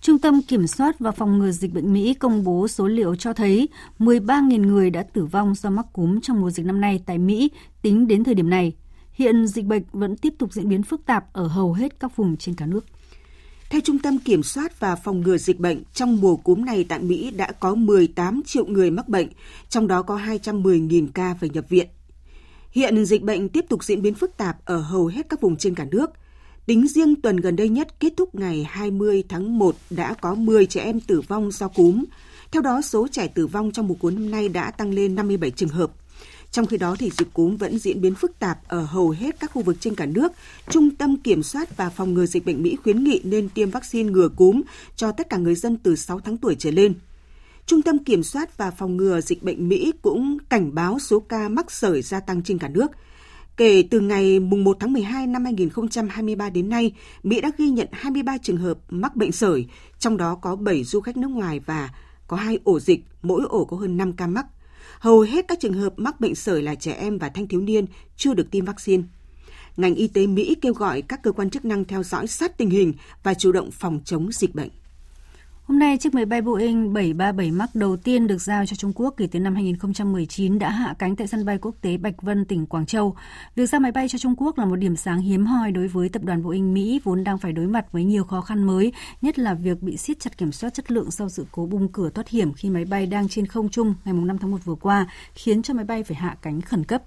[SPEAKER 1] Trung tâm Kiểm soát và Phòng ngừa Dịch bệnh Mỹ công bố số liệu cho thấy 13.000 người đã tử vong do mắc cúm trong mùa dịch năm nay tại Mỹ tính đến thời điểm này. Hiện dịch bệnh vẫn tiếp tục diễn biến phức tạp ở hầu hết các vùng trên cả nước.
[SPEAKER 2] Theo Trung tâm Kiểm soát và Phòng ngừa Dịch bệnh, trong mùa cúm này tại Mỹ đã có 18 triệu người mắc bệnh, trong đó có 210.000 ca phải nhập viện. Hiện dịch bệnh tiếp tục diễn biến phức tạp ở hầu hết các vùng trên cả nước. Tính riêng tuần gần đây nhất kết thúc ngày 20 tháng 1 đã có 10 trẻ em tử vong do cúm. Theo đó, số trẻ tử vong trong mùa cúm năm nay đã tăng lên 57 trường hợp. Trong khi đó thì dịch cúm vẫn diễn biến phức tạp ở hầu hết các khu vực trên cả nước. Trung tâm Kiểm soát và Phòng ngừa Dịch bệnh Mỹ khuyến nghị nên tiêm vaccine ngừa cúm cho tất cả người dân từ 6 tháng tuổi trở lên. Trung tâm Kiểm soát và Phòng ngừa Dịch bệnh Mỹ cũng cảnh báo số ca mắc sởi gia tăng trên cả nước. Kể từ ngày 1 tháng 12 năm 2023 đến nay, Mỹ đã ghi nhận 23 trường hợp mắc bệnh sởi, trong đó có 7 du khách nước ngoài và có hai ổ dịch, mỗi ổ có hơn 5 ca mắc. Hầu hết các trường hợp mắc bệnh sởi là trẻ em và thanh thiếu niên chưa được tiêm vaccine. Ngành y tế Mỹ kêu gọi các cơ quan chức năng theo dõi sát tình hình và chủ động phòng chống dịch bệnh.
[SPEAKER 1] Hôm nay, chiếc máy bay Boeing 737 MAX đầu tiên được giao cho Trung Quốc kể từ năm 2019 đã hạ cánh tại sân bay quốc tế Bạch Vân, tỉnh Quảng Châu. Việc giao máy bay cho Trung Quốc là một điểm sáng hiếm hoi đối với tập đoàn Boeing Mỹ vốn đang phải đối mặt với nhiều khó khăn mới, nhất là việc bị siết chặt kiểm soát chất lượng sau sự cố bung cửa thoát hiểm khi máy bay đang trên không trung ngày 5 tháng 1 vừa qua, khiến cho máy bay phải hạ cánh khẩn cấp.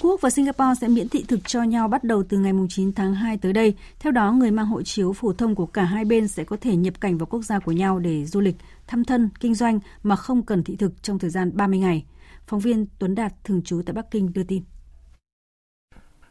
[SPEAKER 1] Trung Quốc và Singapore sẽ miễn thị thực cho nhau bắt đầu từ ngày 9 tháng 2 tới đây. Theo đó, người mang hộ chiếu phổ thông của cả hai bên sẽ có thể nhập cảnh vào quốc gia của nhau để du lịch, thăm thân, kinh doanh mà không cần thị thực trong thời gian 30 ngày. Phóng viên Tuấn Đạt, thường trú tại Bắc Kinh đưa tin.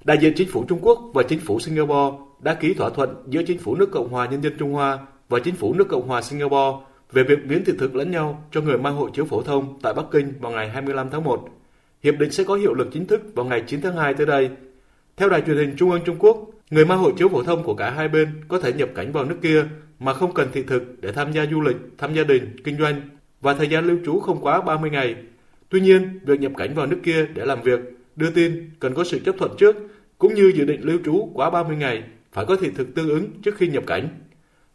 [SPEAKER 38] Đại diện chính phủ Trung Quốc và chính phủ Singapore đã ký thỏa thuận giữa chính phủ nước Cộng hòa Nhân dân Trung Hoa và chính phủ nước Cộng hòa Singapore về việc miễn thị thực lẫn nhau cho người mang hộ chiếu phổ thông tại Bắc Kinh vào ngày 25 tháng 1 Hiệp định sẽ có hiệu lực chính thức vào ngày 9 tháng 2 tới đây. Theo đài truyền hình Trung ương Trung Quốc, người mang hộ chiếu phổ thông của cả hai bên có thể nhập cảnh vào nước kia mà không cần thị thực để tham gia du lịch, thăm gia đình, kinh doanh và thời gian lưu trú không quá 30 ngày. Tuy nhiên, việc nhập cảnh vào nước kia để làm việc, đưa tin cần có sự chấp thuận trước cũng như dự định lưu trú quá 30 ngày phải có thị thực tương ứng trước khi nhập cảnh.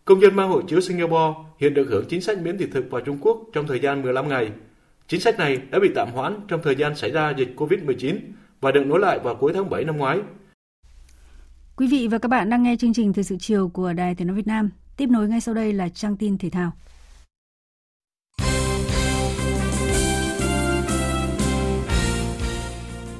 [SPEAKER 38] Công dân mang hộ chiếu Singapore hiện được hưởng chính sách miễn thị thực vào Trung Quốc trong thời gian 15 ngày. Chính sách này đã bị tạm hoãn trong thời gian xảy ra dịch COVID-19 và được nối lại vào cuối tháng 7 năm ngoái.
[SPEAKER 1] Quý vị và các bạn đang nghe chương trình Thời sự chiều của Đài Tiếng nói Việt Nam. Tiếp nối ngay sau đây là trang tin thể thao.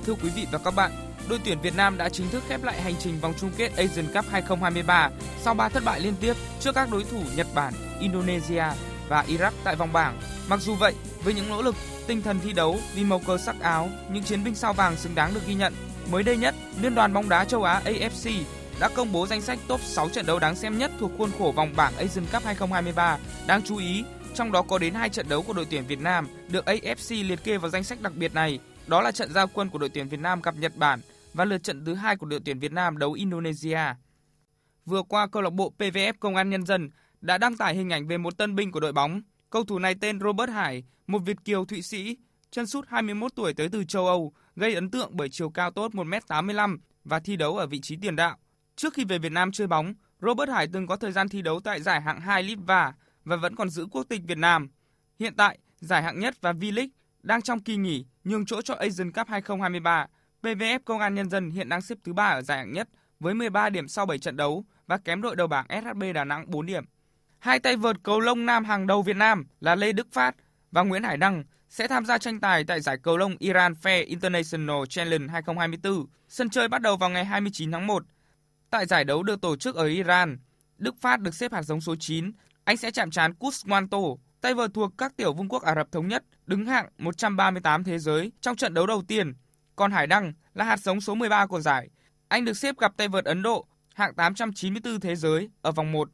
[SPEAKER 39] Thưa quý vị và các bạn, đội tuyển Việt Nam đã chính thức khép lại hành trình vòng chung kết Asian Cup 2023 sau 3 thất bại liên tiếp trước các đối thủ Nhật Bản, Indonesia và Iraq tại vòng bảng. Mặc dù vậy, với những nỗ lực, tinh thần thi đấu vì màu cờ sắc áo, những chiến binh sao vàng xứng đáng được ghi nhận. Mới đây nhất, Liên đoàn bóng đá châu Á AFC đã công bố danh sách top 6 trận đấu đáng xem nhất thuộc khuôn khổ vòng bảng Asian Cup 2023. Đáng chú ý, trong đó có đến hai trận đấu của đội tuyển Việt Nam được AFC liệt kê vào danh sách đặc biệt này. Đó là trận giao quân của đội tuyển Việt Nam gặp Nhật Bản và lượt trận thứ hai của đội tuyển Việt Nam đấu Indonesia. Vừa qua, câu lạc bộ PVF Công an Nhân dân đã đăng tải hình ảnh về một tân binh của đội bóng. Cầu thủ này tên Robert Hải, một Việt kiều Thụy Sĩ, chân sút 21 tuổi tới từ châu Âu, gây ấn tượng bởi chiều cao tốt 1m85 và thi đấu ở vị trí tiền đạo. Trước khi về Việt Nam chơi bóng, Robert Hải từng có thời gian thi đấu tại giải hạng 2 Litva và vẫn còn giữ quốc tịch Việt Nam. Hiện tại, giải hạng nhất và V-League đang trong kỳ nghỉ nhường chỗ cho Asian Cup 2023. PVF Công an Nhân dân hiện đang xếp thứ ba ở giải hạng nhất với 13 điểm sau 7 trận đấu và kém đội đầu bảng SHB Đà Nẵng 4 điểm. Hai tay vợt cầu lông nam hàng đầu Việt Nam là Lê Đức Phát và Nguyễn Hải Đăng sẽ tham gia tranh tài tại giải cầu lông Iran Fair International Challenge 2024. Sân chơi bắt đầu vào ngày 29 tháng 1. Tại giải đấu được tổ chức ở Iran, Đức Phát được xếp hạt giống số 9. Anh sẽ chạm trán Kuswanto, tay vợt thuộc các tiểu vương quốc Ả Rập Thống Nhất, đứng hạng 138 thế giới trong trận đấu đầu tiên. Còn Hải Đăng là hạt giống số 13 của giải. Anh được xếp gặp tay vợt Ấn Độ, hạng 894 thế giới ở vòng 1.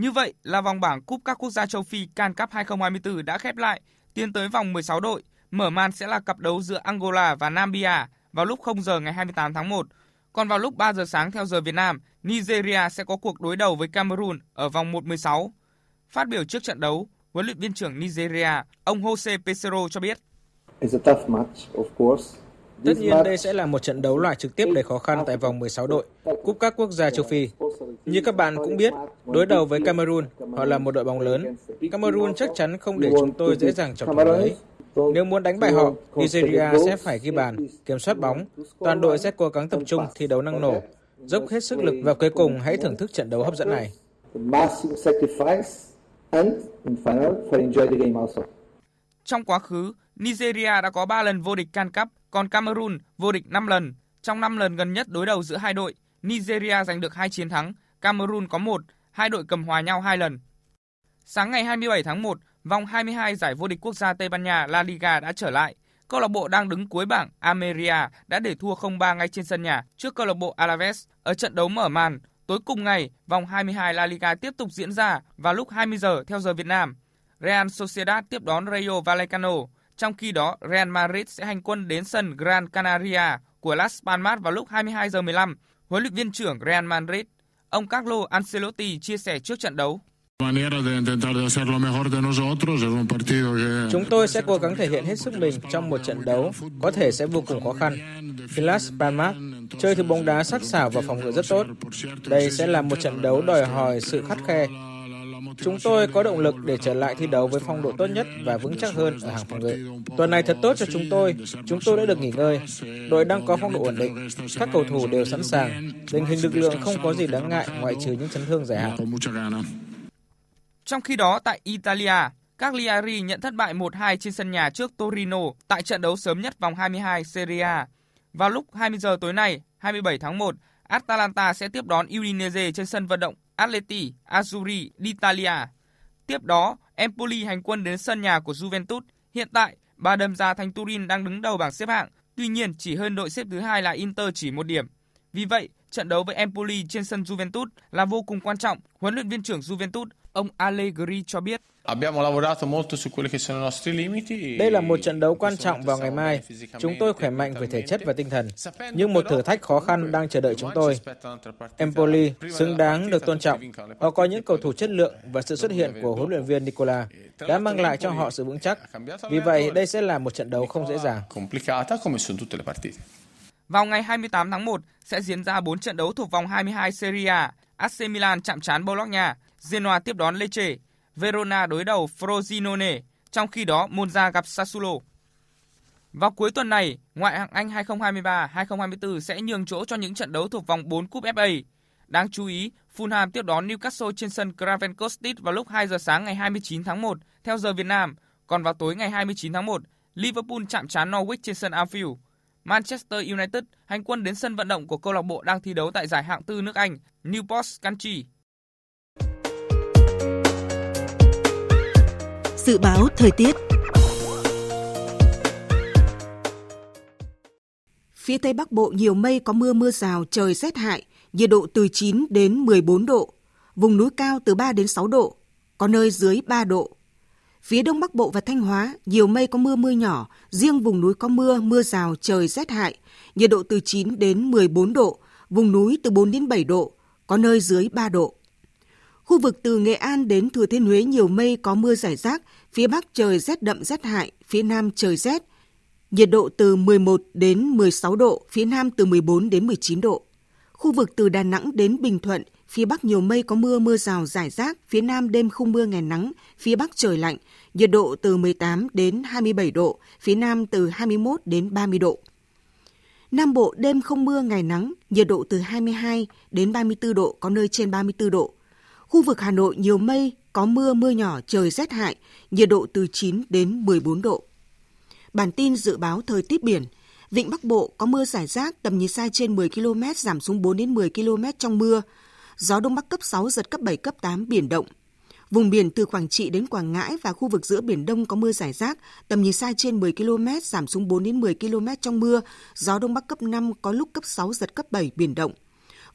[SPEAKER 39] Như vậy là vòng bảng Cúp các quốc gia châu Phi Can Cup 2024 đã khép lại, tiến tới vòng 16 đội. Mở màn sẽ là cặp đấu giữa Angola và Namibia vào lúc 0 giờ ngày 28 tháng 1. Còn vào lúc 3 giờ sáng theo giờ Việt Nam, Nigeria sẽ có cuộc đối đầu với Cameroon ở vòng 1-16. Phát biểu trước trận đấu, huấn luyện viên trưởng Nigeria, ông Jose Pesero cho biết.
[SPEAKER 40] Tất nhiên đây sẽ là một trận đấu loại trực tiếp đầy khó khăn tại vòng 16 đội, cúp các quốc gia châu Phi. Như các bạn cũng biết, đối đầu với Cameroon, họ là một đội bóng lớn. Cameroon chắc chắn không để chúng tôi dễ dàng chọc thủng lưới. Nếu muốn đánh bại họ, Nigeria sẽ phải ghi bàn, kiểm soát bóng. Toàn đội sẽ cố gắng tập trung thi đấu năng nổ, dốc hết sức lực và cuối cùng hãy thưởng thức trận đấu hấp dẫn này.
[SPEAKER 39] Trong quá khứ, Nigeria đã có 3 lần vô địch Can Cup, còn Cameroon vô địch 5 lần. Trong 5 lần gần nhất đối đầu giữa hai đội, Nigeria giành được 2 chiến thắng, Cameroon có 1, hai đội cầm hòa nhau 2 lần. Sáng ngày 27 tháng 1, vòng 22 giải vô địch quốc gia Tây Ban Nha La Liga đã trở lại. Câu lạc bộ đang đứng cuối bảng Almeria đã để thua 0-3 ngay trên sân nhà trước câu lạc bộ Alaves ở trận đấu mở màn. Tối cùng ngày, vòng 22 La Liga tiếp tục diễn ra vào lúc 20 giờ theo giờ Việt Nam. Real Sociedad tiếp đón Rayo Vallecano. Trong khi đó, Real Madrid sẽ hành quân đến sân Gran Canaria của Las Palmas vào lúc 22 giờ 15. Huấn luyện viên trưởng Real Madrid, ông Carlo Ancelotti chia sẻ trước trận đấu.
[SPEAKER 40] Chúng tôi sẽ cố gắng thể hiện hết sức mình trong một trận đấu có thể sẽ vô cùng khó khăn. Las Palmas chơi thứ bóng đá sắc sảo và phòng ngự rất tốt. Đây sẽ là một trận đấu đòi hỏi sự khắt khe Chúng tôi có động lực để trở lại thi đấu với phong độ tốt nhất và vững chắc hơn ở hàng phòng ngự. Tuần này thật tốt cho chúng tôi. Chúng tôi đã được nghỉ ngơi. Đội đang có phong độ ổn định. Các cầu thủ đều sẵn sàng. Tình hình lực lượng không có gì đáng ngại ngoại trừ những chấn thương dài hạn.
[SPEAKER 39] Trong khi đó tại Italia, Cagliari nhận thất bại 1-2 trên sân nhà trước Torino tại trận đấu sớm nhất vòng 22 Serie A. Vào lúc 20 giờ tối nay, 27 tháng 1, Atalanta sẽ tiếp đón Udinese trên sân vận động Atleti Azzurri d'Italia. Tiếp đó, Empoli hành quân đến sân nhà của Juventus. Hiện tại, ba đâm ra thành Turin đang đứng đầu bảng xếp hạng, tuy nhiên chỉ hơn đội xếp thứ hai là Inter chỉ một điểm. Vì vậy, trận đấu với Empoli trên sân Juventus là vô cùng quan trọng. Huấn luyện viên trưởng Juventus, ông Allegri cho biết.
[SPEAKER 40] Đây là một trận đấu quan trọng vào ngày mai. Chúng tôi khỏe mạnh về thể chất và tinh thần, nhưng một thử thách khó khăn đang chờ đợi chúng tôi. Empoli xứng đáng được tôn trọng. Họ có những cầu thủ chất lượng và sự xuất hiện của huấn luyện viên Nicola đã mang lại cho họ sự vững chắc. Vì vậy, đây sẽ là một trận đấu không dễ dàng.
[SPEAKER 39] Vào ngày 28 tháng 1 sẽ diễn ra 4 trận đấu thuộc vòng 22 Serie A. AC Milan chạm trán Bologna, Genoa tiếp đón Lecce, Verona đối đầu Frosinone, trong khi đó Monza gặp Sassuolo. Vào cuối tuần này, ngoại hạng Anh 2023-2024 sẽ nhường chỗ cho những trận đấu thuộc vòng 4 cúp FA. Đáng chú ý, Fulham tiếp đón Newcastle trên sân Craven Cottage vào lúc 2 giờ sáng ngày 29 tháng 1 theo giờ Việt Nam, còn vào tối ngày 29 tháng 1, Liverpool chạm trán Norwich trên sân Anfield. Manchester United hành quân đến sân vận động của câu lạc bộ đang thi đấu tại giải hạng tư nước Anh, Newport County.
[SPEAKER 2] Dự báo thời tiết Phía Tây Bắc Bộ nhiều mây có mưa mưa rào, trời rét hại, nhiệt độ từ 9 đến 14 độ, vùng núi cao từ 3 đến 6 độ, có nơi dưới 3 độ. Phía Đông Bắc Bộ và Thanh Hóa, nhiều mây có mưa mưa nhỏ, riêng vùng núi có mưa, mưa rào, trời rét hại, nhiệt độ từ 9 đến 14 độ, vùng núi từ 4 đến 7 độ, có nơi dưới 3 độ. Khu vực từ Nghệ An đến Thừa Thiên Huế nhiều mây có mưa rải rác, phía Bắc trời rét đậm rét hại, phía Nam trời rét. Nhiệt độ từ 11 đến 16 độ, phía Nam từ 14 đến 19 độ. Khu vực từ Đà Nẵng đến Bình Thuận, phía Bắc nhiều mây có mưa mưa rào rải rác, phía Nam đêm không mưa ngày nắng, phía Bắc trời lạnh, nhiệt độ từ 18 đến 27 độ, phía Nam từ 21 đến 30 độ. Nam Bộ đêm không mưa ngày nắng, nhiệt độ từ 22 đến 34 độ, có nơi trên 34 độ. Khu vực Hà Nội nhiều mây, có mưa mưa nhỏ, trời rét hại, nhiệt độ từ 9 đến 14 độ. Bản tin dự báo thời tiết biển, Vịnh Bắc Bộ có mưa rải rác, tầm nhìn xa trên 10 km, giảm xuống 4 đến 10 km trong mưa. Gió Đông Bắc cấp 6, giật cấp 7, cấp 8, biển động. Vùng biển từ Quảng Trị đến Quảng Ngãi và khu vực giữa Biển Đông có mưa rải rác, tầm nhìn xa trên 10 km, giảm xuống 4 đến 10 km trong mưa. Gió Đông Bắc cấp 5, có lúc cấp 6, giật cấp 7, biển động.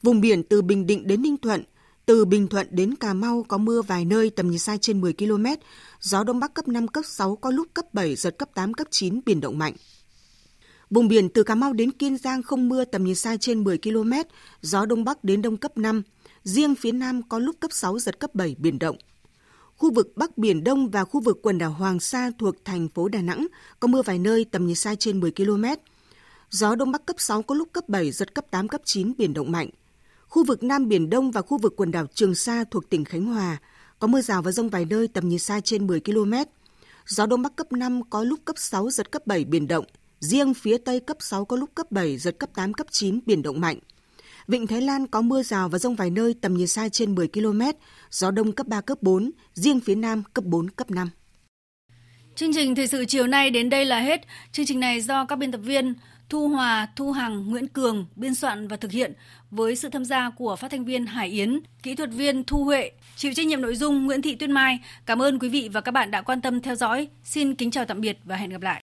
[SPEAKER 2] Vùng biển từ Bình Định đến Ninh Thuận, từ Bình Thuận đến Cà Mau có mưa vài nơi tầm nhìn xa trên 10 km, gió Đông Bắc cấp 5, cấp 6, có lúc cấp 7, giật cấp 8, cấp 9, biển động mạnh. Vùng biển từ Cà Mau đến Kiên Giang không mưa tầm nhìn xa trên 10 km, gió Đông Bắc đến Đông cấp 5, riêng phía Nam có lúc cấp 6, giật cấp 7, biển động. Khu vực Bắc Biển Đông và khu vực quần đảo Hoàng Sa thuộc thành phố Đà Nẵng có mưa vài nơi tầm nhìn xa trên 10 km. Gió Đông Bắc cấp 6 có lúc cấp 7, giật cấp 8, cấp 9, biển động mạnh. Khu vực Nam Biển Đông và khu vực quần đảo Trường Sa thuộc tỉnh Khánh Hòa có mưa rào và rông vài nơi tầm nhìn xa trên 10 km. Gió Đông Bắc cấp 5 có lúc cấp 6, giật cấp 7, biển động. Riêng phía Tây cấp 6 có lúc cấp 7, giật cấp 8, cấp 9, biển động mạnh. Vịnh Thái Lan có mưa rào và rông vài nơi tầm nhìn xa trên 10 km, gió đông cấp 3, cấp 4, riêng phía Nam cấp 4, cấp 5.
[SPEAKER 1] Chương trình thời sự chiều nay đến đây là hết. Chương trình này do các biên tập viên Thu Hòa, Thu Hằng, Nguyễn Cường biên soạn và thực hiện với sự tham gia của phát thanh viên Hải Yến, kỹ thuật viên Thu Huệ, chịu trách nhiệm nội dung Nguyễn Thị Tuyết Mai. Cảm ơn quý vị và các bạn đã quan tâm theo dõi. Xin kính chào tạm biệt và hẹn gặp lại.